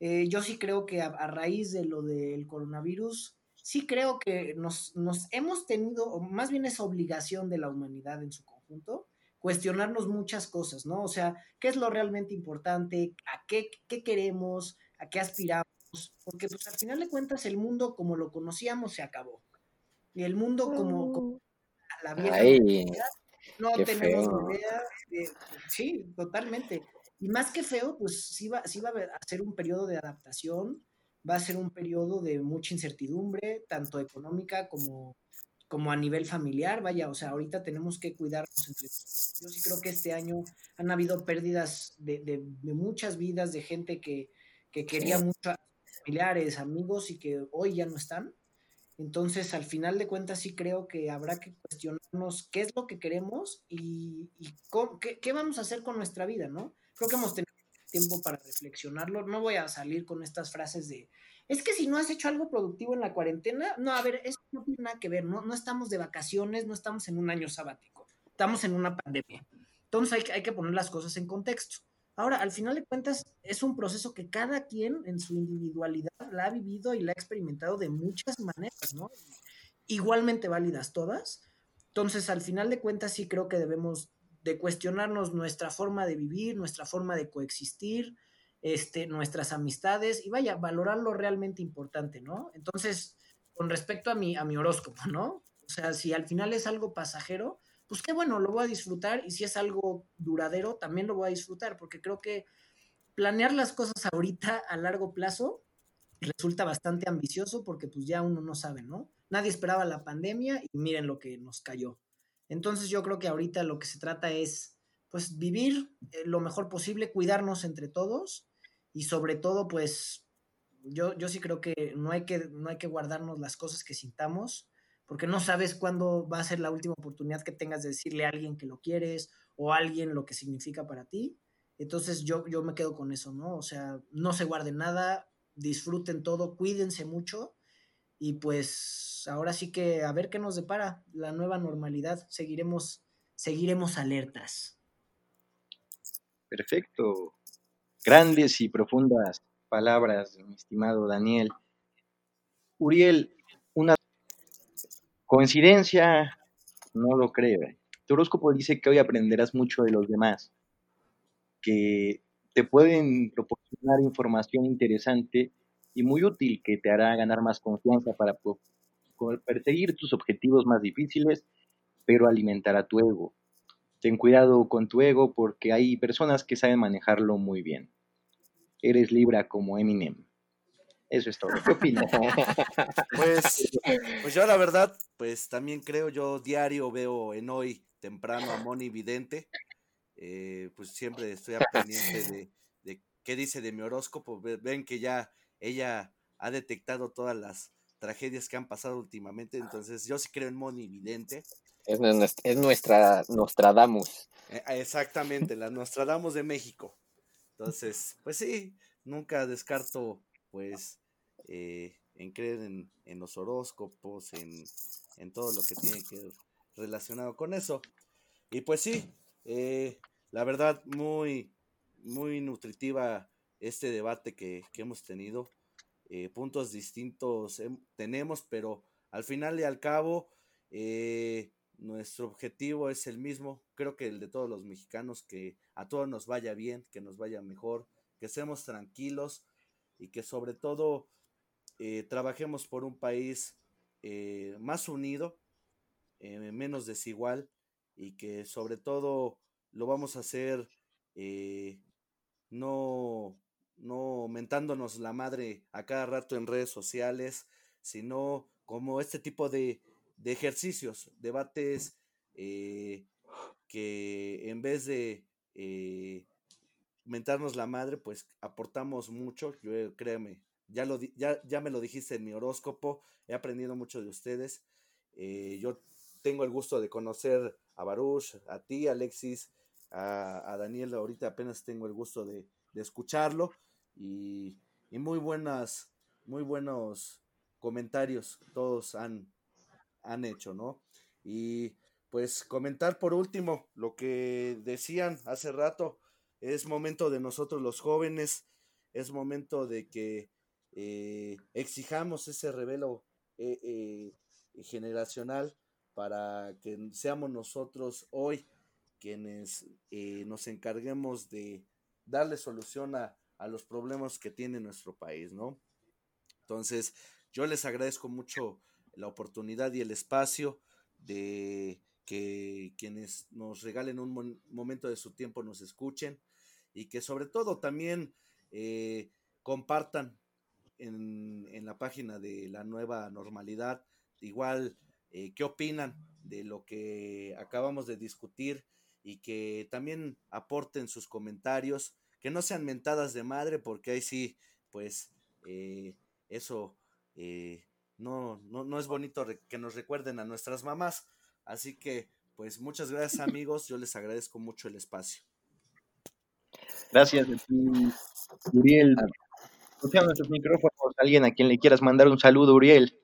Eh, yo sí creo que a, raíz de lo del coronavirus, sí creo que nos, nos hemos tenido, o más bien es obligación de la humanidad en su conjunto, cuestionarnos muchas cosas, ¿no? O sea, ¿qué es lo realmente importante? ¿A qué, qué queremos? ¿A qué aspiramos? Porque pues al final de cuentas el mundo como lo conocíamos se acabó. Y el mundo como, como la vieja Ay, no tenemos feo. idea. de- sí, totalmente. Y más que feo, pues sí va, sí va a ser un periodo de adaptación, va a ser un periodo de mucha incertidumbre, tanto económica como, como a nivel familiar. Vaya, o sea, ahorita tenemos que cuidarnos entre todos. Yo sí creo que este año han habido pérdidas de, de- de muchas vidas, de gente que, que quería mucho a familiares, amigos y que hoy ya no están. Entonces, al final de cuentas, sí creo que habrá que cuestionarnos qué es lo que queremos y, y cómo- qué, qué vamos a hacer con nuestra vida, ¿no? Creo que hemos tenido tiempo para reflexionarlo. No voy a salir con estas frases de, es que si no has hecho algo productivo en la cuarentena, no, a ver, eso no tiene nada que ver, ¿no? No estamos de vacaciones, no estamos en un año sabático, estamos en una pandemia. Entonces hay, hay que poner las cosas en contexto. Ahora, al final de cuentas, es un proceso que cada quien en su individualidad la ha vivido y la ha experimentado de muchas maneras, ¿no? Igualmente válidas todas. Entonces, al final de cuentas, sí creo que debemos de cuestionarnos nuestra forma de vivir, nuestra forma de coexistir, este, nuestras amistades y vaya, valorar lo realmente importante, ¿no? Entonces, con respecto a mi, a mi horóscopo, ¿no? O sea, si al final es algo pasajero, pues qué bueno, lo voy a disfrutar y si es algo duradero, también lo voy a disfrutar, porque creo que planear las cosas ahorita a largo plazo resulta bastante ambicioso porque pues ya uno no sabe, ¿no? Nadie esperaba la pandemia y miren lo que nos cayó. Entonces yo creo que ahorita lo que se trata es pues vivir eh, lo mejor posible, cuidarnos entre todos y sobre todo pues yo, yo sí creo que no hay que no hay que guardarnos las cosas que sintamos porque no sabes cuándo va a ser la última oportunidad que tengas de decirle a alguien que lo quieres o a alguien lo que significa para ti. Entonces yo, yo me quedo con eso, ¿no? O sea, no se guarden nada, disfruten todo, cuídense mucho y pues ahora sí que a ver qué nos depara la nueva normalidad. Seguiremos, seguiremos alertas. Perfecto. Grandes y profundas palabras, mi estimado Daniel. Uriel, una coincidencia, no lo creo. Tu horóscopo dice que hoy aprenderás mucho de los demás, que te pueden proporcionar información interesante y muy útil que te hará ganar más confianza para perseguir tus objetivos más difíciles, pero alimentará tu ego. Ten cuidado con tu ego porque hay personas que saben manejarlo muy bien. Eres Libra como Eminem. Eso es todo. ¿Qué opinas? Pues, pues yo la verdad, pues también creo, yo diario veo en hoy temprano a Moni Vidente, eh, pues siempre estoy al pendiente de, qué dice de mi horóscopo, Ve- ven que ya ella ha detectado todas las tragedias que han pasado últimamente, entonces yo sí creo en Moni Vidente, Es, es nuestra Nostradamus. Eh, exactamente, la Nostradamus de México, entonces, pues sí, nunca descarto, pues, eh, en creer en, en los horóscopos, en, en todo lo que tiene que ver relacionado con eso. Y pues sí, eh, la verdad, muy, muy nutritiva este debate que, que hemos tenido. Eh, puntos distintos tenemos, pero al final y al cabo, eh, nuestro objetivo es el mismo. Creo que el de todos los mexicanos, que a todos nos vaya bien, que nos vaya mejor, que estemos tranquilos y que sobre todo eh, trabajemos por un país más unido, menos desigual y que sobre todo lo vamos a hacer no, no mentándonos la madre a cada rato en redes sociales, sino como este tipo de, de ejercicios, debates eh, que en vez de eh, mentarnos la madre, pues aportamos mucho, yo créeme, ya, lo, ya, ya me lo dijiste en mi horóscopo, he aprendido mucho de ustedes, eh, yo tengo el gusto de conocer a Baruch, a ti, Alexis, a, a Daniel, ahorita apenas tengo el gusto de, de escucharlo y, y, muy buenas, muy buenos comentarios todos han, han hecho, ¿no? Y pues comentar por último lo que decían hace rato, es momento de nosotros los jóvenes, es momento de que eh, exijamos ese revelo eh, eh, generacional para que seamos nosotros hoy quienes nos encarguemos de darle solución a, a, los problemas que tiene nuestro país, ¿no? Entonces, yo les agradezco mucho la oportunidad y el espacio de que quienes nos regalen un momento de su tiempo nos escuchen y que sobre todo también eh, compartan en, en, la página de la nueva normalidad igual eh, qué opinan de lo que acabamos de discutir y que también aporten sus comentarios, que no sean mentadas de madre porque ahí sí, pues eh, eso no, no, no es bonito que nos recuerden a nuestras mamás. Así que, pues muchas gracias amigos, yo les agradezco mucho el espacio. Gracias a ti, Uriel. Escuchamos nuestros micrófonos. Alguien a quien le quieras mandar un saludo, Uriel.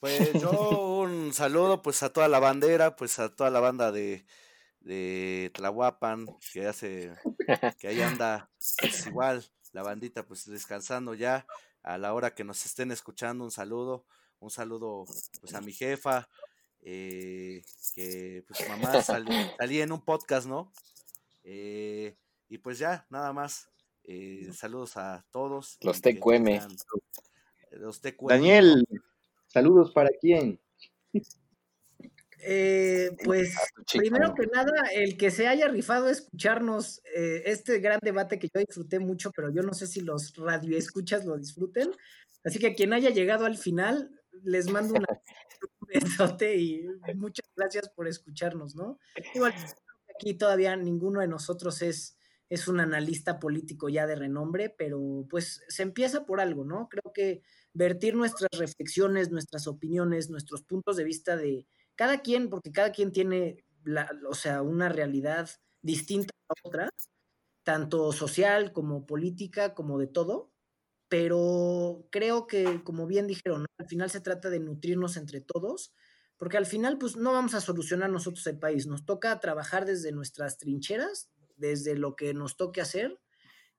Pues yo un saludo pues a toda la bandera, pues a toda la banda de, de Tlahuapan, que hace, que ahí anda, pues igual, la bandita pues descansando ya, a la hora que nos estén escuchando, un saludo, un saludo pues a mi jefa, eh, que pues mamá salí, salí, en un podcast, ¿no? Eh, y pues ya, nada más. Eh, saludos a todos. Los TQM. Los TQM. Daniel, saludos para quién. Eh, pues primero que nada, el que se haya rifado a escucharnos eh, este gran debate que yo disfruté mucho, pero yo no sé si los radioescuchas lo disfruten. Así que quien haya llegado al final, les mando una, un besote y muchas gracias por escucharnos, ¿no? Igual aquí todavía ninguno de nosotros es, es un analista político ya de renombre, pero pues se empieza por algo, ¿no? Creo que vertir nuestras reflexiones, nuestras opiniones, nuestros puntos de vista de cada quien, porque cada quien tiene, la, o sea, una realidad distinta a otra, tanto social como política, como de todo, pero creo que, como bien dijeron, al final se trata de nutrirnos entre todos, porque al final, pues no vamos a solucionar nosotros el país, nos toca trabajar desde nuestras trincheras, desde lo que nos toque hacer,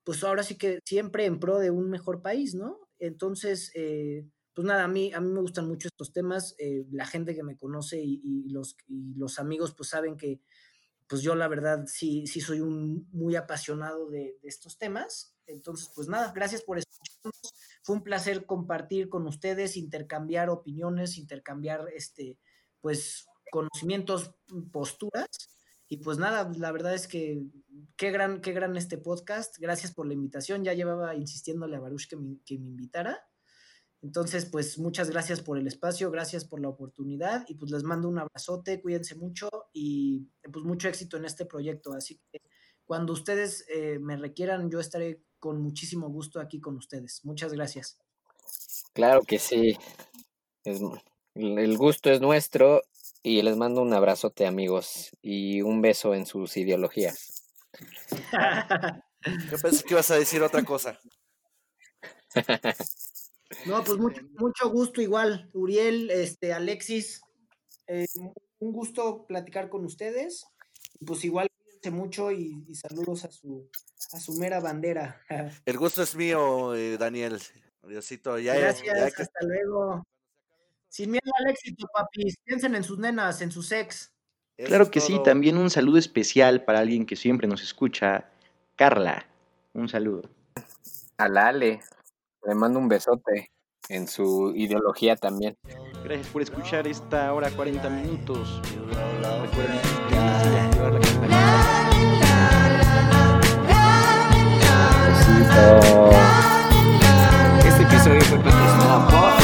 pues ahora sí que siempre en pro de un mejor país, ¿no? Entonces, eh, pues nada, a mí, a mí me gustan mucho estos temas, eh, la gente que me conoce y, y, los, y los amigos pues saben que pues yo la verdad sí, sí soy un muy apasionado de, de, estos temas. Entonces, pues nada, gracias por escucharnos. Fue un placer compartir con ustedes, intercambiar opiniones, intercambiar este, pues, conocimientos, posturas. Y pues nada, la verdad es que qué gran, qué gran este podcast. Gracias por la invitación. Ya llevaba insistiéndole a Baruch que me, que me invitara. Entonces, pues muchas gracias por el espacio, gracias por la oportunidad y pues les mando un abrazote, cuídense mucho y pues mucho éxito en este proyecto. Así que cuando ustedes eh, me requieran, yo estaré con muchísimo gusto aquí con ustedes. Muchas gracias. Claro que sí. Es, el gusto es nuestro y les mando un abrazote amigos y un beso en sus ideologías. Yo pensé que ibas a decir otra cosa. No, pues mucho, mucho gusto igual, Uriel, este, Alexis, eh, un gusto platicar con ustedes. Pues igual cuídense mucho y, y, saludos a su, a su mera bandera. El gusto es mío, eh, Daniel. Diosito, ya, Gracias, ya, hasta luego. Sin miedo al éxito, papis. Piensen en sus nenas, en sus ex. Claro que sí, también un saludo especial para alguien que siempre nos escucha, Carla. Un saludo. Al Ale, le mando un besote en su ideología también. Gracias por escuchar esta hora 40 minutos. Recuerden activar la. Este episodio fue por